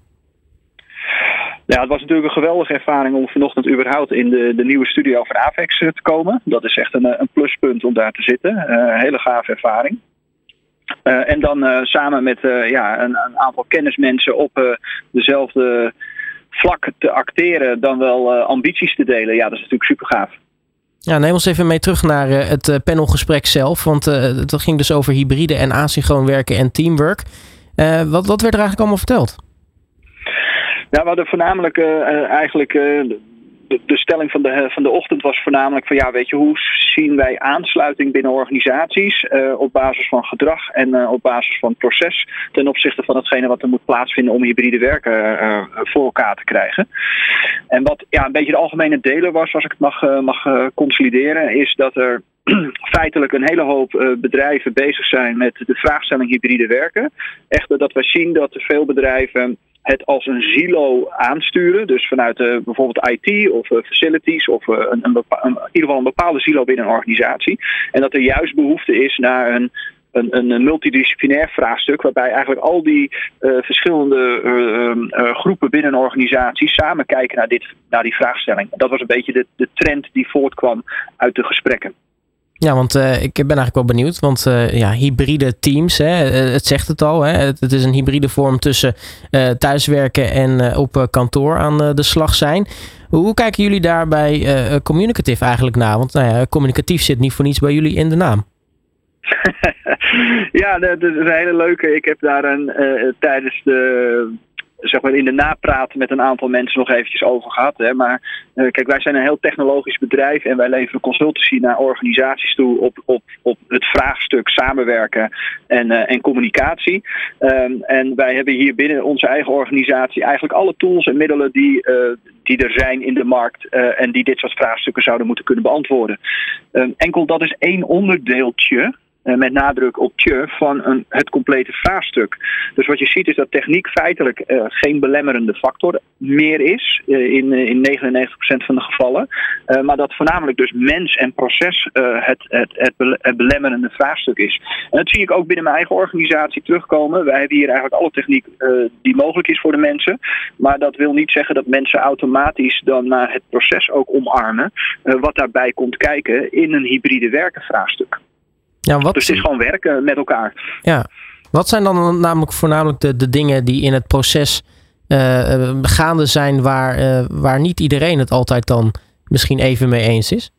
Ja, het was natuurlijk een geweldige ervaring om vanochtend überhaupt in de, de nieuwe studio van Avex te komen. Dat is echt een, een pluspunt om daar te zitten. Hele gave ervaring. en dan samen met ja, een, een, aantal kennismensen op dezelfde vlak te acteren, dan wel ambities te delen. Ja, dat is natuurlijk super gaaf. Ja, neem ons even mee terug naar uh, het uh, panelgesprek zelf. Want uh, het ging dus over hybride en asynchroon werken en teamwork. wat, wat werd er eigenlijk allemaal verteld? Ja, we hadden voornamelijk eigenlijk de, stelling van de, van de ochtend was voornamelijk van ja, weet je, hoe zien wij aansluiting binnen organisaties uh, op basis van gedrag en uh, op basis van proces ten opzichte van hetgene wat er moet plaatsvinden om hybride werken uh, voor elkaar te krijgen. En wat ja, een beetje de algemene delen was, als ik het mag, mag consolideren, is dat er [clears throat] feitelijk een hele hoop bedrijven bezig zijn met de vraagstelling hybride werken. Echter dat we zien dat veel bedrijven het als een silo aansturen. Dus vanuit uh, bijvoorbeeld IT of uh, facilities of een, een, een, in ieder geval een bepaalde silo binnen een organisatie. En dat er juist behoefte is naar een, een, een multidisciplinair vraagstuk, waarbij eigenlijk al die verschillende ehm, groepen binnen een organisatie samen kijken naar, dit, naar die vraagstelling. Dat was een beetje de, de trend die voortkwam uit de gesprekken. Ja, want uh, ik ben eigenlijk wel benieuwd. Want uh, ja, hybride teams, hè, eh, het zegt het al. Hè, het, is een hybride vorm tussen thuiswerken en op kantoor aan de slag zijn. Hoe kijken jullie daar bij communicative eigenlijk naar? Want nou ja, communicatief zit niet voor niets bij jullie in de naam. [laughs] ja, dat is een hele leuke. Ik heb daar een, tijdens de zeg maar in de napraat met een aantal mensen nog eventjes over gehad. Hè. Maar uh, kijk, wij zijn een heel technologisch bedrijf en wij leveren consultancy naar organisaties toe op, op, op het vraagstuk samenwerken en, uh, en communicatie. Um, en wij hebben hier binnen onze eigen organisatie eigenlijk alle tools en middelen die, uh, die er zijn in de markt en die dit soort vraagstukken zouden moeten kunnen beantwoorden. Um, enkel dat is één onderdeeltje met nadruk op tje van een, het complete vraagstuk. Dus wat je ziet is dat techniek feitelijk uh, geen belemmerende factor meer is uh, in, in 99% van de gevallen. maar dat voornamelijk dus mens en proces het, het, het, het, belemmerende vraagstuk is. En dat zie ik ook binnen mijn eigen organisatie terugkomen. Wij hebben hier eigenlijk alle techniek die mogelijk is voor de mensen. Maar dat wil niet zeggen dat mensen automatisch dan naar het proces ook omarmen. wat daarbij komt kijken in een hybride werken vraagstuk. Ja, wat... Dus het is gewoon werken met elkaar. Ja. Wat zijn dan namelijk voornamelijk de, de dingen die in het proces uh, gaande zijn waar, uh, waar niet iedereen het altijd dan misschien even mee eens is?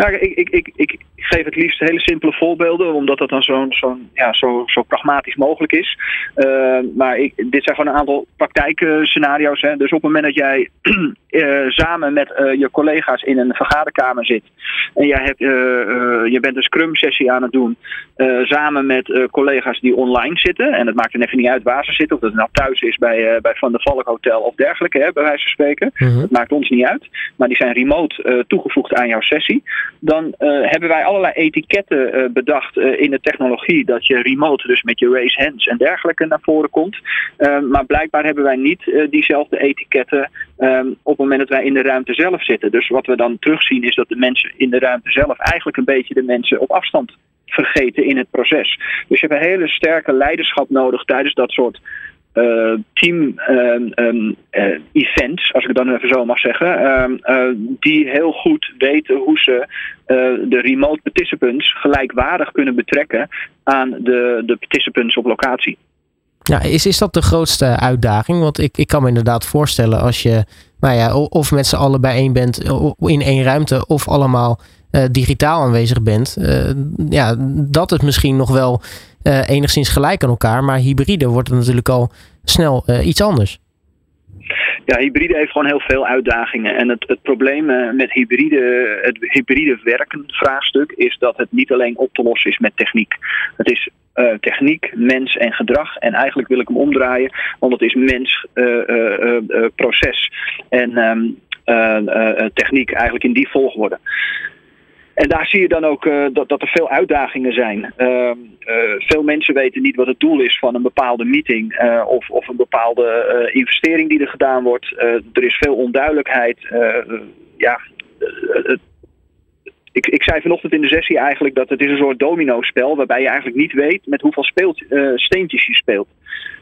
Nou, ik, ik, ik, ik geef het liefst hele simpele voorbeelden, omdat dat dan zo, zo, ja, zo, zo pragmatisch mogelijk is. Uh, maar ik, dit zijn gewoon een aantal praktijkscenario's. Hè. Dus op het moment dat jij uh, [clears throat] samen met uh, je collega's in een vergaderkamer zit en jij hebt, je bent een scrum sessie aan het doen, samen met collega's die online zitten, en het maakt er even niet uit waar ze zitten, of dat het nou thuis is bij, bij Van der Valk Hotel of dergelijke, hè, bij wijze van spreken. Mm Dat maakt ons niet uit. Maar die zijn remote toegevoegd aan jouw sessie. Dan hebben wij allerlei etiketten uh, bedacht uh, in de technologie. Dat je remote, dus met je raise hands en dergelijke naar voren komt. Uh, maar blijkbaar hebben wij niet diezelfde etiketten um, op het moment dat wij in de ruimte zelf zitten. Dus wat we dan terugzien is dat de mensen in de ruimte zelf eigenlijk een beetje de mensen op afstand vergeten in het proces. Dus je hebt een hele sterke leiderschap nodig tijdens dat soort uh, team um, um, uh, events, als ik het dan even zo mag zeggen, um, uh, die heel goed weten hoe ze de remote participants gelijkwaardig kunnen betrekken aan de, de participants op locatie. Ja, is, is dat de grootste uitdaging? Want ik, ik kan me inderdaad voorstellen als je nou ja, of met z'n allen bijeen bent in één ruimte of allemaal digitaal aanwezig bent, ja, dat het misschien nog wel uh, enigszins gelijk aan elkaar. Maar hybride wordt het natuurlijk al snel uh, iets anders. Ja, hybride heeft gewoon heel veel uitdagingen. En het, het probleem uh, met hybride, het hybride werken vraagstuk is dat het niet alleen op te lossen is met techniek. Het is techniek, mens en gedrag. En eigenlijk wil ik hem omdraaien, want het is mens, proces en um, techniek eigenlijk in die volgorde. En daar zie je dan ook uh, dat, dat er veel uitdagingen zijn. Uh, uh, veel mensen weten niet wat het doel is van een bepaalde meeting uh, of, of een bepaalde investering die er gedaan wordt. er is veel onduidelijkheid. ja, ik, ik zei vanochtend in de sessie eigenlijk dat het is een soort domino-spel waarbij je eigenlijk niet weet met hoeveel speelt, steentjes je speelt.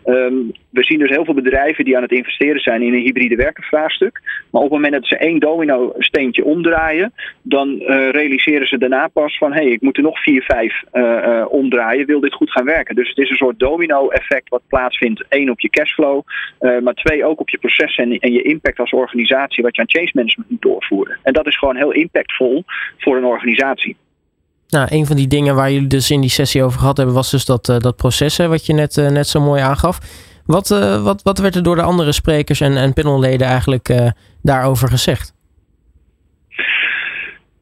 Um, we zien dus heel veel bedrijven die aan het investeren zijn in een hybride werkenvraagstuk. Maar op het moment dat ze één domino steentje omdraaien, dan uh, realiseren ze daarna pas van hé, hey, ik moet er nog vier, vijf uh, uh, omdraaien, wil dit goed gaan werken. Dus het is een soort domino-effect wat plaatsvindt. één op je cashflow, maar twee ook op je processen en, en je impact als organisatie wat je aan change management moet doorvoeren. En dat is gewoon heel impactvol voor een organisatie. Nou, een van die dingen waar jullie dus in die sessie over gehad hebben, was dus dat, uh, dat proces wat je net, uh, net zo mooi aangaf. Wat, wat, wat werd er door de andere sprekers en, en panelleden eigenlijk daarover gezegd?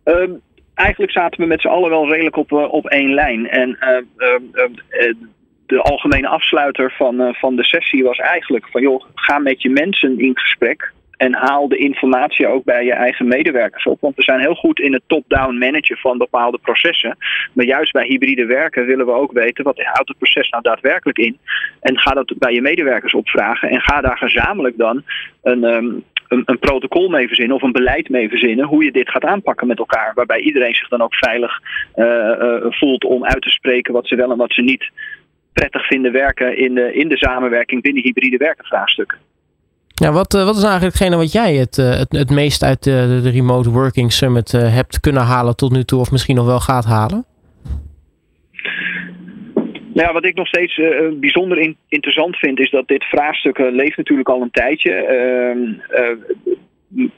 Ehm, eigenlijk zaten we met z'n allen wel redelijk op, op één lijn. En de algemene afsluiter van, van de sessie was eigenlijk van joh, ga met je mensen in gesprek. En haal de informatie ook bij je eigen medewerkers op. Want we zijn heel goed in het top-down managen van bepaalde processen. Maar juist bij hybride werken willen we ook weten wat houdt het proces nou daadwerkelijk in. En ga dat bij je medewerkers opvragen. En ga daar gezamenlijk dan een, ehm, een, een, protocol mee verzinnen of een beleid mee verzinnen hoe je dit gaat aanpakken met elkaar. Waarbij iedereen zich dan ook veilig uh, uh, voelt om uit te spreken wat ze wel en wat ze niet prettig vinden werken in de, in de samenwerking binnen hybride werken vraagstukken. Ja, wat, eh, wat is eigenlijk hetgene wat jij het, eh, het, het meest uit de, Remote Working Summit eh, hebt kunnen halen tot nu toe, of misschien nog wel gaat halen? Nou ja, wat ik nog steeds bijzonder interessant vind, is dat dit vraagstuk leeft natuurlijk al een tijdje. Uh,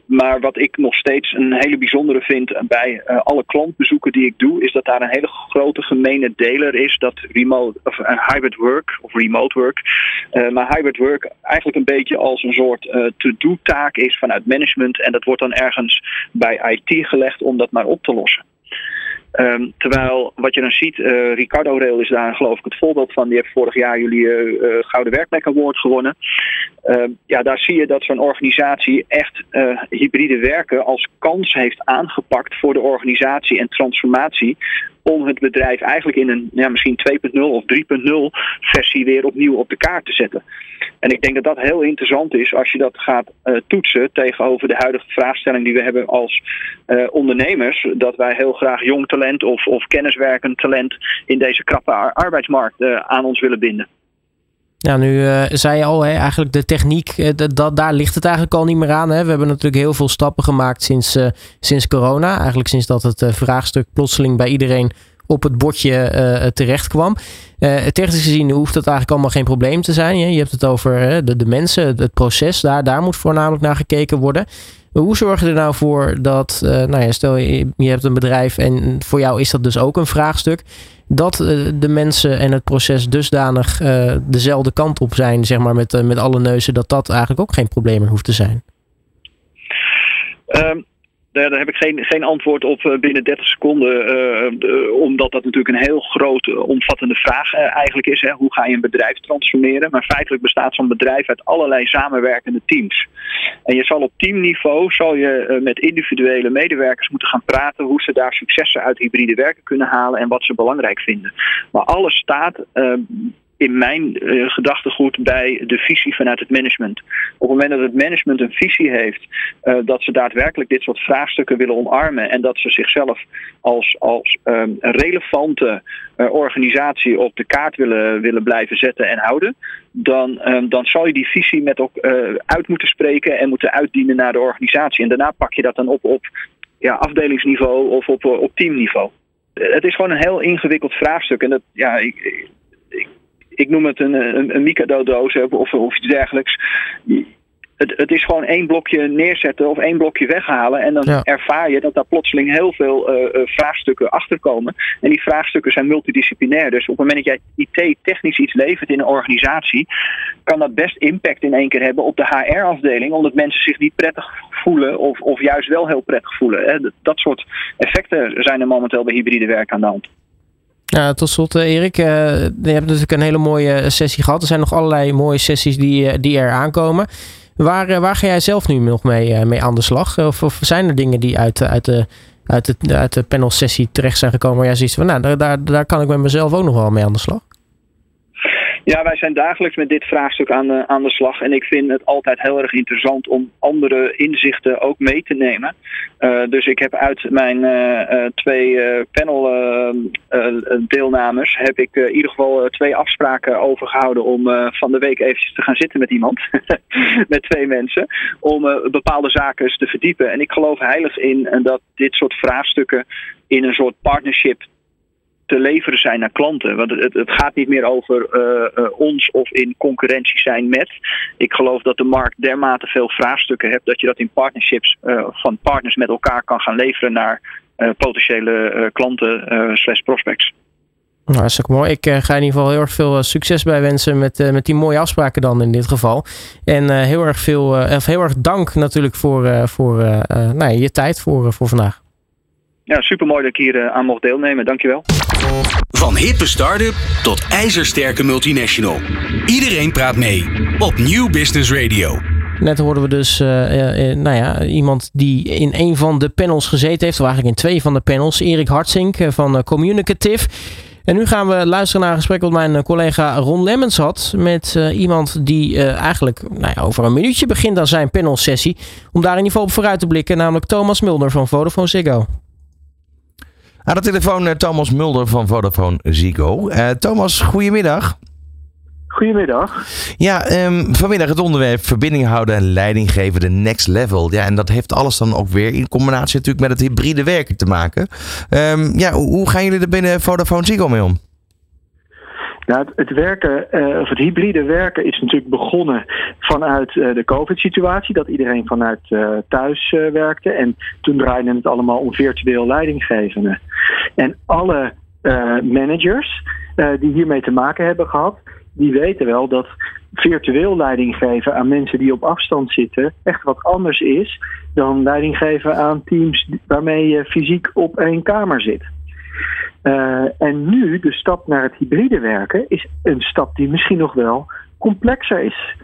maar wat ik nog steeds een hele bijzondere vind bij uh, alle klantbezoeken die ik doe, is dat daar een hele grote gemene deler is dat remote of uh, hybrid work of remote work. Uh, maar hybrid work eigenlijk een beetje als een soort to-do-taak is vanuit management en dat wordt dan ergens bij IT gelegd om dat maar op te lossen. Um, terwijl wat je dan ziet, uh, Ricardo Rail is daar geloof ik het voorbeeld van. Die heeft vorig jaar jullie uh, Gouden Werkplek Award gewonnen. Uh, ja, daar zie je dat zo'n organisatie echt hybride werken als kans heeft aangepakt voor de organisatie en transformatie om het bedrijf eigenlijk in een ja, misschien 2.0 of 3.0 versie weer opnieuw op de kaart te zetten. En ik denk dat dat heel interessant is als je dat gaat uh, toetsen tegenover de huidige vraagstelling die we hebben als uh, ondernemers. Dat wij heel graag jong talent of, of kenniswerkend talent in deze krappe arbeidsmarkt uh, aan ons willen binden. Ja, nu uh, zei je al, hè, eigenlijk de techniek, uh, dat, daar ligt het eigenlijk al niet meer aan. Hè. We hebben natuurlijk heel veel stappen gemaakt sinds, uh, sinds corona. Eigenlijk sinds dat het vraagstuk plotseling bij iedereen op het bordje terecht kwam. technisch gezien hoeft dat eigenlijk allemaal geen probleem te zijn. Je hebt het over de, de mensen, het proces, daar, daar moet voornamelijk naar gekeken worden. Hoe zorg je er nou voor dat, nou ja, stel je, je hebt een bedrijf en voor jou is dat dus ook een vraagstuk dat uh, de mensen en het proces dusdanig uh, dezelfde kant op zijn, zeg maar, met, uh, met alle neuzen, dat dat eigenlijk ook geen probleem meer hoeft te zijn? Um, daar heb ik geen, geen antwoord op eh, binnen 30 seconden. Uh, omdat dat natuurlijk een heel grote, omvattende vraag eigenlijk is. Hè. Hoe ga je een bedrijf transformeren? Maar feitelijk bestaat zo'n bedrijf uit allerlei samenwerkende teams. En je zal op teamniveau zal je met individuele medewerkers moeten gaan praten hoe ze daar successen uit hybride werken kunnen halen en wat ze belangrijk vinden. Maar alles staat in mijn uh, gedachtegoed bij de visie vanuit het management. Op het moment dat het management een visie heeft uh, dat ze daadwerkelijk dit soort vraagstukken willen omarmen en dat ze zichzelf als, als um, relevante uh, organisatie op de kaart willen, willen blijven zetten en houden, dan, um, dan zal je die visie met ook uit moeten spreken en moeten uitdienen naar de organisatie. En daarna pak je dat dan op op ja, afdelingsniveau of op, op teamniveau. Het is gewoon een heel ingewikkeld vraagstuk. En dat, ja, ik noem het een, een, een Mikado-doos of, of iets dergelijks. Het, het, is gewoon één blokje neerzetten of één blokje weghalen. En dan ervaar je dat daar plotseling heel veel uh, vraagstukken achterkomen. En die vraagstukken zijn multidisciplinair. Dus op het moment dat jij IT-technisch iets levert in een organisatie, kan dat best impact in één keer hebben op de HR-afdeling. Omdat mensen zich niet prettig voelen of, of juist wel heel prettig voelen. Hè. Dat, dat soort effecten zijn er momenteel bij hybride werk aan de hand. Ja, tot slot, eh, Erik. Je hebt natuurlijk een hele mooie sessie gehad. Er zijn nog allerlei mooie sessies die, eh, die er aankomen. Waar, waar ga jij zelf nu nog mee, mee aan de slag? Of, zijn er dingen die uit, uit, de, uit, de, uit de panelsessie terecht zijn gekomen waar jij ziet van, nou, daar, daar, daar kan ik met mezelf ook nog wel mee aan de slag? Ja, wij zijn dagelijks met dit vraagstuk aan de, aan de slag. En ik vind het altijd heel erg interessant om andere inzichten ook mee te nemen. Uh, dus ik heb uit mijn uh, twee paneldeelnamers... heb ik in ieder geval twee afspraken overgehouden... om van de week eventjes te gaan zitten met iemand. [laughs] met twee mensen. Om bepaalde zaken te verdiepen. En ik geloof heilig in dat dit soort vraagstukken in een soort partnership te leveren zijn naar klanten. Want het, het gaat niet meer over uh, uh, ons of in concurrentie zijn met. Ik geloof dat de markt dermate veel vraagstukken hebt dat je dat in partnerships uh, van partners met elkaar kan gaan leveren naar potentiële klanten slash prospects. Nou, ook mooi. Ik ga in ieder geval heel erg veel succes bij wensen met, met die mooie afspraken dan in dit geval. En heel erg veel, heel erg dank natuurlijk voor, voor nou, je tijd voor, voor vandaag. Ja, supermooi dat ik hier aan mocht deelnemen. Dankjewel. Van hippe start-up tot ijzersterke multinational. Iedereen praat mee op New Business Radio. Net hoorden we dus uh, uh, nou ja, iemand die in een van de panels gezeten heeft, of eigenlijk in twee van de panels, Erik Hartzink van Communicative. En nu gaan we luisteren naar een gesprek wat mijn collega Ron Lemmens had met iemand die eigenlijk nou ja, over een minuutje begint aan zijn panelsessie. Om daar in ieder geval op vooruit te blikken, namelijk Thomas Mulder van Vodafone Ziggo. Aan de telefoon Thomas Mulder van Vodafone Ziggo. Thomas, goedemiddag. Goedemiddag. Ja, um, vanmiddag het onderwerp verbinding houden en leiding geven, de next level. Ja, en dat heeft alles dan ook weer in combinatie natuurlijk met het hybride werken te maken. Um, ja, hoe gaan jullie er binnen Vodafone Ziggo mee om? Nou, het, werken, uh, of het hybride werken is natuurlijk begonnen vanuit uh, de COVID-situatie. Dat iedereen vanuit uh, thuis werkte. En toen draaide het allemaal om virtueel leidinggevenden. En alle managers die hiermee te maken hebben gehad, die weten wel dat virtueel leiding geven aan mensen die op afstand zitten echt wat anders is dan leiding geven aan teams waarmee je fysiek op één kamer zit. Uh, en nu, de stap naar het hybride werken, is een stap die misschien nog wel complexer is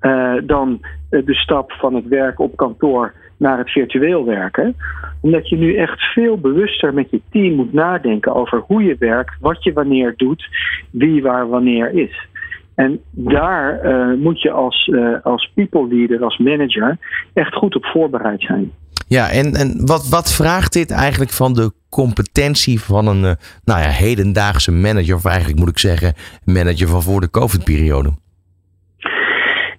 uh, dan de stap van het werken op kantoor naar het virtueel werken. Omdat je nu echt veel bewuster met je team moet nadenken over hoe je werkt, wat je wanneer doet, wie waar wanneer is. En daar moet je als, als people leader, als manager, echt goed op voorbereid zijn. Ja, en, en wat, wat vraagt dit eigenlijk van de competentie van een uh, nou ja, hedendaagse manager, of eigenlijk moet ik zeggen, manager van voor de COVID-periode?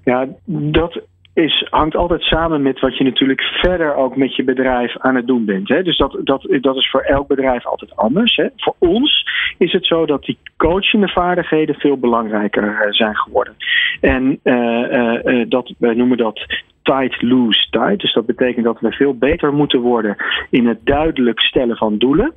Ja, dat is, hangt altijd samen met wat je natuurlijk verder ook met je bedrijf aan het doen bent. Hè? Dus dat, dat, dat is voor elk bedrijf altijd anders. Hè? Voor ons is het zo dat die coachende vaardigheden veel belangrijker eh, zijn geworden. En uh, dat, wij noemen dat tight, loose, tight. Dus dat betekent dat we veel beter moeten worden in het duidelijk stellen van doelen.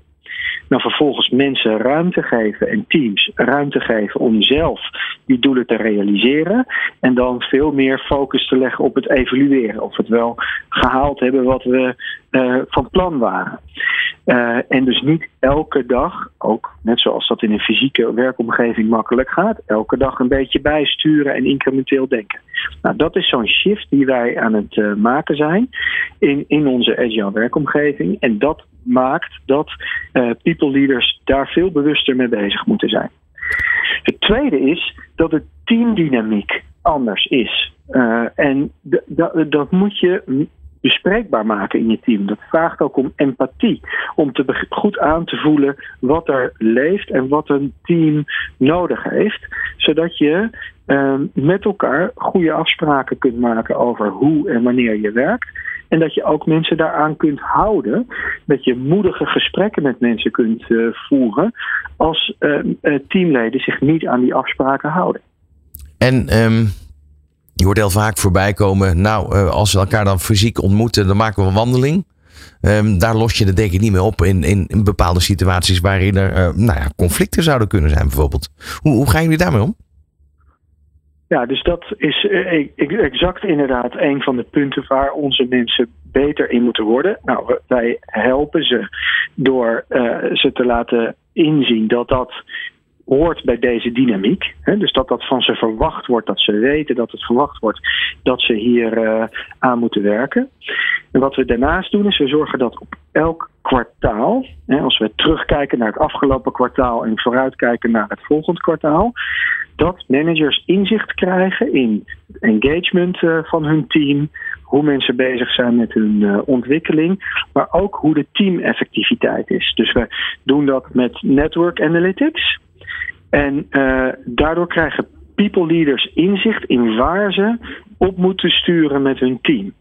Nou, vervolgens mensen ruimte geven en teams ruimte geven om zelf die doelen te realiseren. En dan veel meer focus te leggen op het evalueren. Of het wel gehaald hebben wat we uh, van plan waren. Uh, en dus niet elke dag, ook net zoals dat in een fysieke werkomgeving makkelijk gaat, elke dag een beetje bijsturen en incrementeel denken. Nou, dat is zo'n shift die wij aan het uh, maken zijn in, in onze agile werkomgeving. En dat maakt dat uh, people leaders daar veel bewuster mee bezig moeten zijn. Het tweede is dat de teamdynamiek anders is. Uh, en dat moet je bespreekbaar maken in je team. Dat vraagt ook om empathie. Om te goed aan te voelen wat er leeft en wat een team nodig heeft. Zodat je uh, met elkaar goede afspraken kunt maken over hoe en wanneer je werkt. En dat je ook mensen daaraan kunt houden. Dat je moedige gesprekken met mensen kunt uh, voeren. Als uh, teamleden zich niet aan die afspraken houden. En um, je hoort heel vaak voorbij komen. Nou, als we elkaar dan fysiek ontmoeten, dan maken we een wandeling. Um, daar los je het denk ik niet meer op in, in, in bepaalde situaties waarin er nou ja, conflicten zouden kunnen zijn, bijvoorbeeld. Hoe, hoe gaan jullie daarmee om? Ja, dus dat is eh, exact inderdaad een van de punten waar onze mensen beter in moeten worden. Nou, wij helpen ze door uh, ze te laten inzien dat dat hoort bij deze dynamiek. Hè? Dus dat dat van ze verwacht wordt, dat ze weten dat het verwacht wordt dat ze hier uh, aan moeten werken. En wat we daarnaast doen is we zorgen dat op elk kwartaal, hè, als we terugkijken naar het afgelopen kwartaal en vooruitkijken naar het volgende kwartaal, dat managers inzicht krijgen in engagement uh, van hun team, hoe mensen bezig zijn met hun uh, ontwikkeling, maar ook hoe de teameffectiviteit is. Dus we doen dat met network analytics. En uh, daardoor krijgen people leaders inzicht in waar ze op moeten sturen met hun team.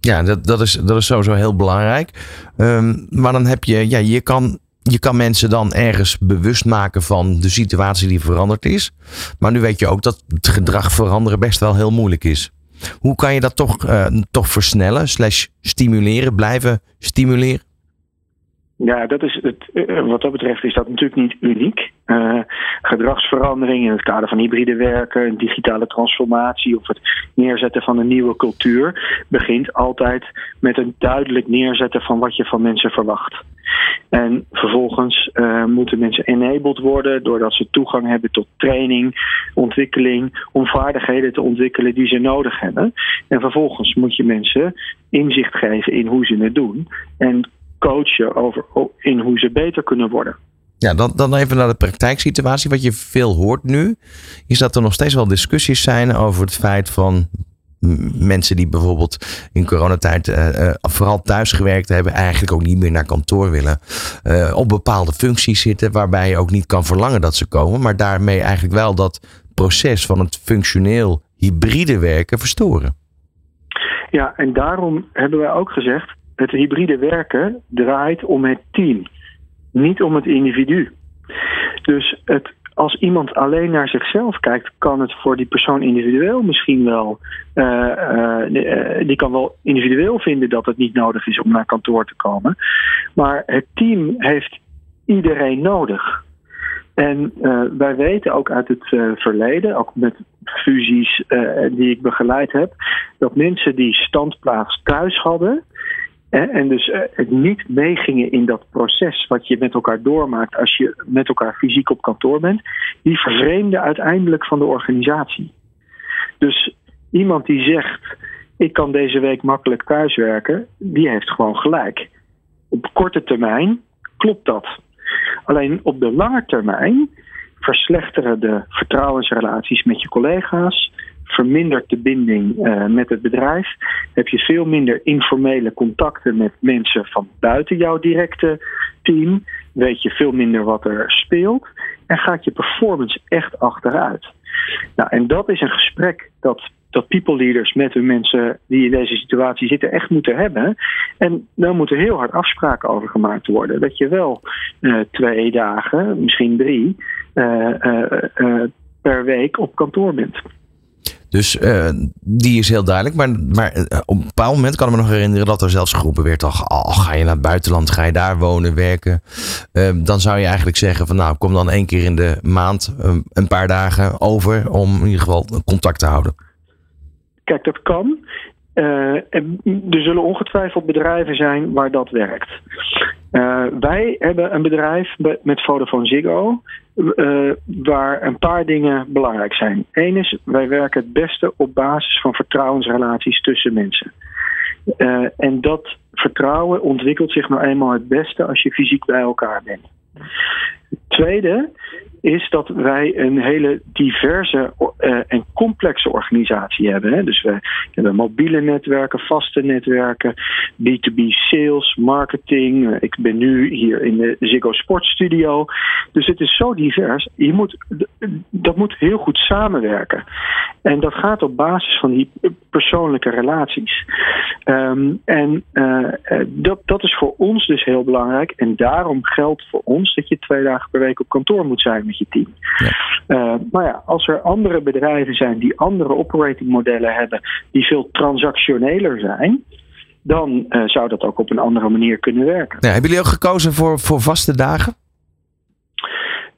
Ja, dat, dat, is, dat is sowieso heel belangrijk. Um, maar dan heb je, ja, je kan je kan mensen dan ergens bewust maken van de situatie die veranderd is. Maar nu weet je ook dat het gedrag veranderen best wel heel moeilijk is. Hoe kan je dat toch, uh, toch versnellen, slash stimuleren, blijven stimuleren? Ja, dat is het, eh, wat dat betreft is dat natuurlijk niet uniek. Uh, gedragsverandering in het kader van hybride werken, digitale transformatie of het neerzetten van een nieuwe cultuur begint altijd met een duidelijk neerzetten van wat je van mensen verwacht. En vervolgens moeten mensen enabled worden doordat ze toegang hebben tot training, ontwikkeling, om vaardigheden te ontwikkelen die ze nodig hebben. En vervolgens moet je mensen inzicht geven in hoe ze het doen. En coachen over, in hoe ze beter kunnen worden. Ja, dan, dan even naar de praktijksituatie. Wat je veel hoort nu, is dat er nog steeds wel discussies zijn over het feit van mensen die bijvoorbeeld in coronatijd uh, vooral thuis gewerkt hebben, eigenlijk ook niet meer naar kantoor willen. Uh, op bepaalde functies zitten waarbij je ook niet kan verlangen dat ze komen, maar daarmee eigenlijk wel dat proces van het functioneel hybride werken verstoren. Ja, en daarom hebben wij ook gezegd, het hybride werken draait om het team, niet om het individu. Dus het, als iemand alleen naar zichzelf kijkt, kan het voor die persoon individueel misschien wel. Uh, uh, die kan wel individueel vinden dat het niet nodig is om naar kantoor te komen. Maar het team heeft iedereen nodig. En wij weten ook uit het verleden, ook met fusies die ik begeleid heb, dat mensen die standplaats thuis hadden, en dus eh, het niet meegingen in dat proces wat je met elkaar doormaakt als je met elkaar fysiek op kantoor bent, die vervreemden uiteindelijk van de organisatie. Dus iemand die zegt: Ik kan deze week makkelijk thuiswerken, die heeft gewoon gelijk. Op korte termijn klopt dat. Alleen op de lange termijn verslechteren de vertrouwensrelaties met je collega's, vermindert de binding uh, met het bedrijf. Heb je veel minder informele contacten met mensen van buiten jouw directe team. Weet je veel minder wat er speelt. En gaat je performance echt achteruit. Nou, en dat is een gesprek dat, dat people leaders met hun mensen die in deze situatie zitten echt moeten hebben. En daar moeten heel hard afspraken over gemaakt worden. Dat je wel uh, twee dagen, misschien drie, uh, per week op kantoor bent. Dus uh, die is heel duidelijk. Maar, maar uh, op een bepaald moment kan ik me nog herinneren dat er zelfs geroepen werd: al, ga je naar het buitenland, ga je daar wonen, werken. Uh, dan zou je eigenlijk zeggen: van nou, kom dan één keer in de maand een paar dagen over om in ieder geval contact te houden. Kijk, dat kan. Uh, er zullen ongetwijfeld bedrijven zijn waar dat werkt. Uh, wij hebben een bedrijf met Vodafone Ziggo uh, waar een paar dingen belangrijk zijn. Eén is, wij werken het beste op basis van vertrouwensrelaties tussen mensen. en dat vertrouwen ontwikkelt zich nou eenmaal het beste als je fysiek bij elkaar bent. Tweede is dat wij een hele diverse uh, en complexe organisatie hebben. Hè. Dus we hebben mobiele netwerken, vaste netwerken, B2B sales, marketing. Uh, ik ben nu hier in de Ziggo Sport Studio. Dus het is zo divers. Je moet, dat moet heel goed samenwerken. En dat gaat op basis van die persoonlijke relaties. Um, en dat, dat is voor ons dus heel belangrijk. En daarom geldt voor ons dat je twee dagen per week op kantoor moet zijn met je team. Ja. Uh, maar ja, als er andere bedrijven zijn die andere operating modellen hebben, die veel transactioneler zijn, dan uh, zou dat ook op een andere manier kunnen werken. Ja, hebben jullie ook gekozen voor, voor vaste dagen?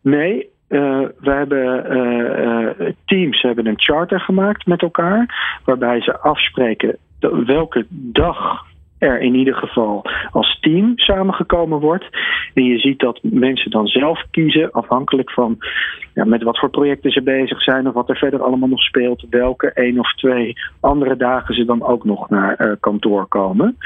Nee, uh, we hebben uh, teams hebben een charter gemaakt met elkaar, waarbij ze afspreken welke dag er in ieder geval als team samengekomen wordt. En je ziet dat mensen dan zelf kiezen, afhankelijk van ja, met wat voor projecten ze bezig zijn of wat er verder allemaal nog speelt, welke één of twee andere dagen ze dan ook nog naar uh, kantoor komen.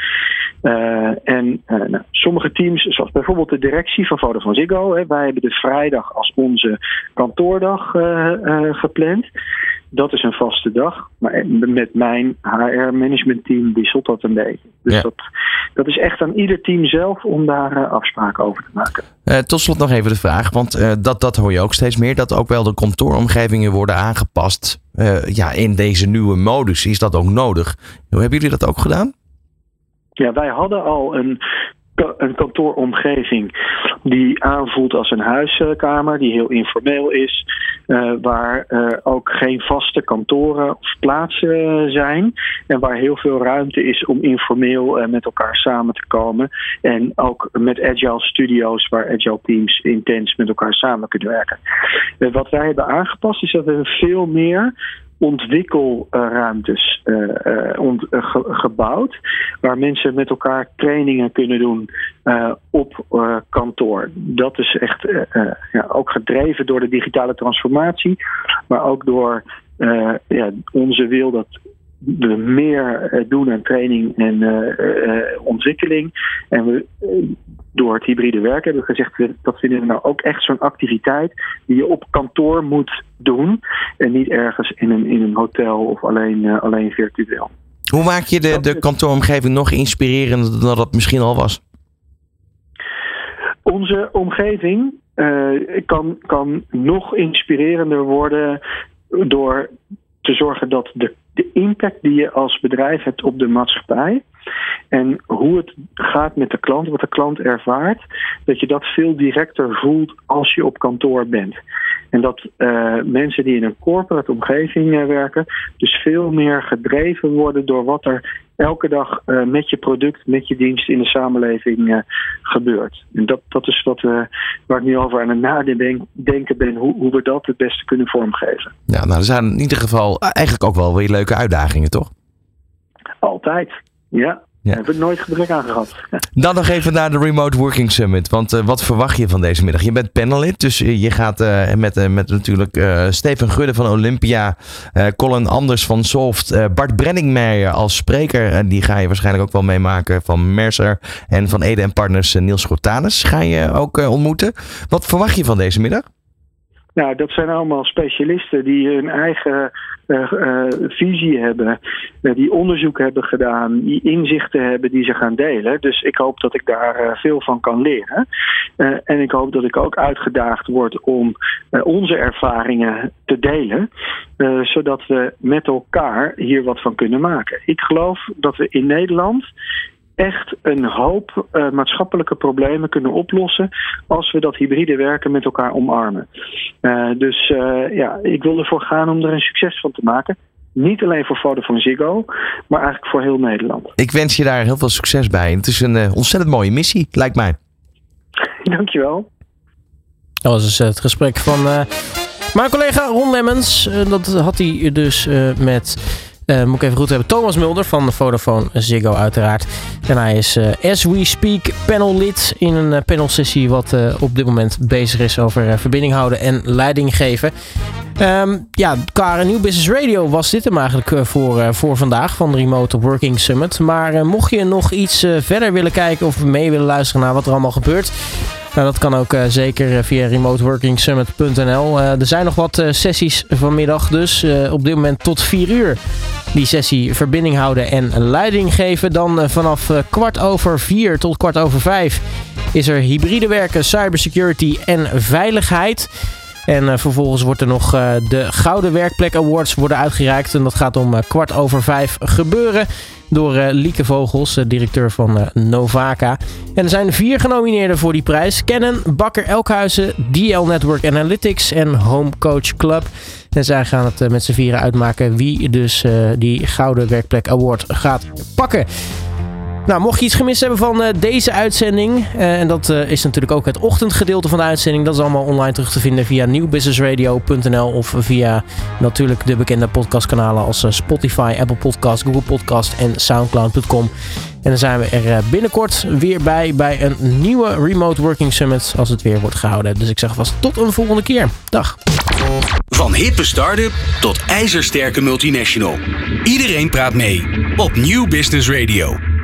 Uh, en uh, nou, sommige teams, zoals bijvoorbeeld de directie van Vodafone Ziggo, hè, wij hebben de vrijdag als onze kantoordag gepland dat is een vaste dag. Maar met mijn HR-managementteam wisselt dat een beetje. Dus ja. dat, dat is echt aan ieder team zelf om daar uh, afspraken over te maken. Uh, tot slot nog even de vraag, want uh, dat, dat hoor je ook steeds meer, dat ook wel de kantooromgevingen worden aangepast ja, in deze nieuwe modus. Is dat ook nodig? Hoe hebben jullie dat ook gedaan? Ja, wij hadden al een een kantooromgeving die aanvoelt als een huiskamer, die heel informeel is, uh, waar uh, ook geen vaste kantoren of plaatsen zijn en waar heel veel ruimte is om informeel met elkaar samen te komen en ook met agile studios waar agile teams intens met elkaar samen kunnen werken. wat wij hebben aangepast is dat we veel meer ontwikkelruimtes uh, ont, uh, gebouwd. Waar mensen met elkaar trainingen kunnen doen op kantoor. Dat is echt ja, ook gedreven door de digitale transformatie. Maar ook door ja, onze wil dat we meer doen aan training en ontwikkeling. En we door het hybride werken hebben we gezegd dat vinden we nou ook echt zo'n activiteit die je op kantoor moet doen en niet ergens in een, in een hotel of alleen, alleen virtueel. Hoe maak je de, de kantooromgeving nog inspirerender dan dat misschien al was? Onze omgeving uh, kan, kan nog inspirerender worden door te zorgen dat de, de impact die je als bedrijf hebt op de maatschappij en hoe het gaat met de klant, wat de klant ervaart, dat je dat veel directer voelt als je op kantoor bent. En dat uh, mensen die in een corporate omgeving uh, werken, dus veel meer gedreven worden door wat er elke dag uh, met je product, met je dienst in de samenleving gebeurt. En dat, dat is wat, waar ik nu over aan het nadenken ben, hoe, hoe we dat het beste kunnen vormgeven. Ja, nou, er zijn in ieder geval eigenlijk ook wel weer leuke uitdagingen, toch? Altijd. Ja, ja. Daar heb ik nooit gebrek aan gehad. [laughs] Dan nog even naar de Remote Working Summit. Want uh, wat verwacht je van deze middag? Je bent panelid, dus je gaat uh, met, met natuurlijk Steven Gudde van Olympia, Colin Anders van Soft, Bart Brenningmeijer als spreker. die ga je waarschijnlijk ook wel meemaken van Mercer en van Ede en Partners Niels Grotanus ga je ook ontmoeten. Wat verwacht je van deze middag? Nou, dat zijn allemaal specialisten die hun eigen uh, uh, visie hebben, uh, die onderzoek hebben gedaan, die inzichten hebben die ze gaan delen. Dus ik hoop dat ik daar veel van kan leren. en ik hoop dat ik ook uitgedaagd word om onze ervaringen te delen, zodat we met elkaar hier wat van kunnen maken. Ik geloof dat we in Nederland echt een hoop uh, maatschappelijke problemen kunnen oplossen als we dat hybride werken met elkaar omarmen. Uh, dus uh, ja, ik wil ervoor gaan om er een succes van te maken. Niet alleen voor Vodafone Ziggo, maar eigenlijk voor heel Nederland. Ik wens je daar heel veel succes bij. Het is een ontzettend mooie missie, lijkt mij. [laughs] Dankjewel. Dat was dus het gesprek van mijn collega Ron Lemmens. dat had hij dus met uh, moet ik even goed hebben. Thomas Mulder van de Vodafone Ziggo uiteraard. En hij is uh, as we speak panellid in een uh, panelsessie wat op dit moment bezig is over verbinding houden en leiding geven. Um, ja, qua Nieuw Business Radio was dit hem eigenlijk voor, voor vandaag van de Remote Working Summit. Maar mocht je nog iets verder willen kijken of mee willen luisteren naar wat er allemaal gebeurt... Nou, dat kan ook uh, zeker via remoteworkingsummit.nl. Uh, er zijn nog wat sessies vanmiddag, dus op dit moment tot 4 uur die sessie verbinding houden en leiding geven. Dan vanaf kwart over 4 tot kwart over 5 is er hybride werken, cybersecurity en veiligheid. En vervolgens wordt er nog de Gouden Werkplek Awards worden uitgereikt. En dat gaat om kwart over vijf gebeuren door Lieke Vogels, directeur van Novaka. En er zijn vier genomineerden voor die prijs. Canon, Bakker Elkhuizen, DL Network Analytics en Home Coach Club. En zij gaan het met z'n vieren uitmaken wie dus die Gouden Werkplek Award gaat pakken. Nou, mocht je iets gemist hebben van uh, deze uitzending, uh, en dat uh, is natuurlijk ook het ochtendgedeelte van de uitzending, dat is allemaal online terug te vinden via nieuwbusinessradio.nl of via natuurlijk de bekende podcastkanalen als Spotify, Apple Podcast, Google Podcast en Soundcloud.com. En dan zijn we er binnenkort weer bij bij een nieuwe Remote Working Summit als het weer wordt gehouden. Dus ik zeg vast tot een volgende keer. Dag. Van hippe start-up tot ijzersterke multinational. Iedereen praat mee op Nieuw Business Radio.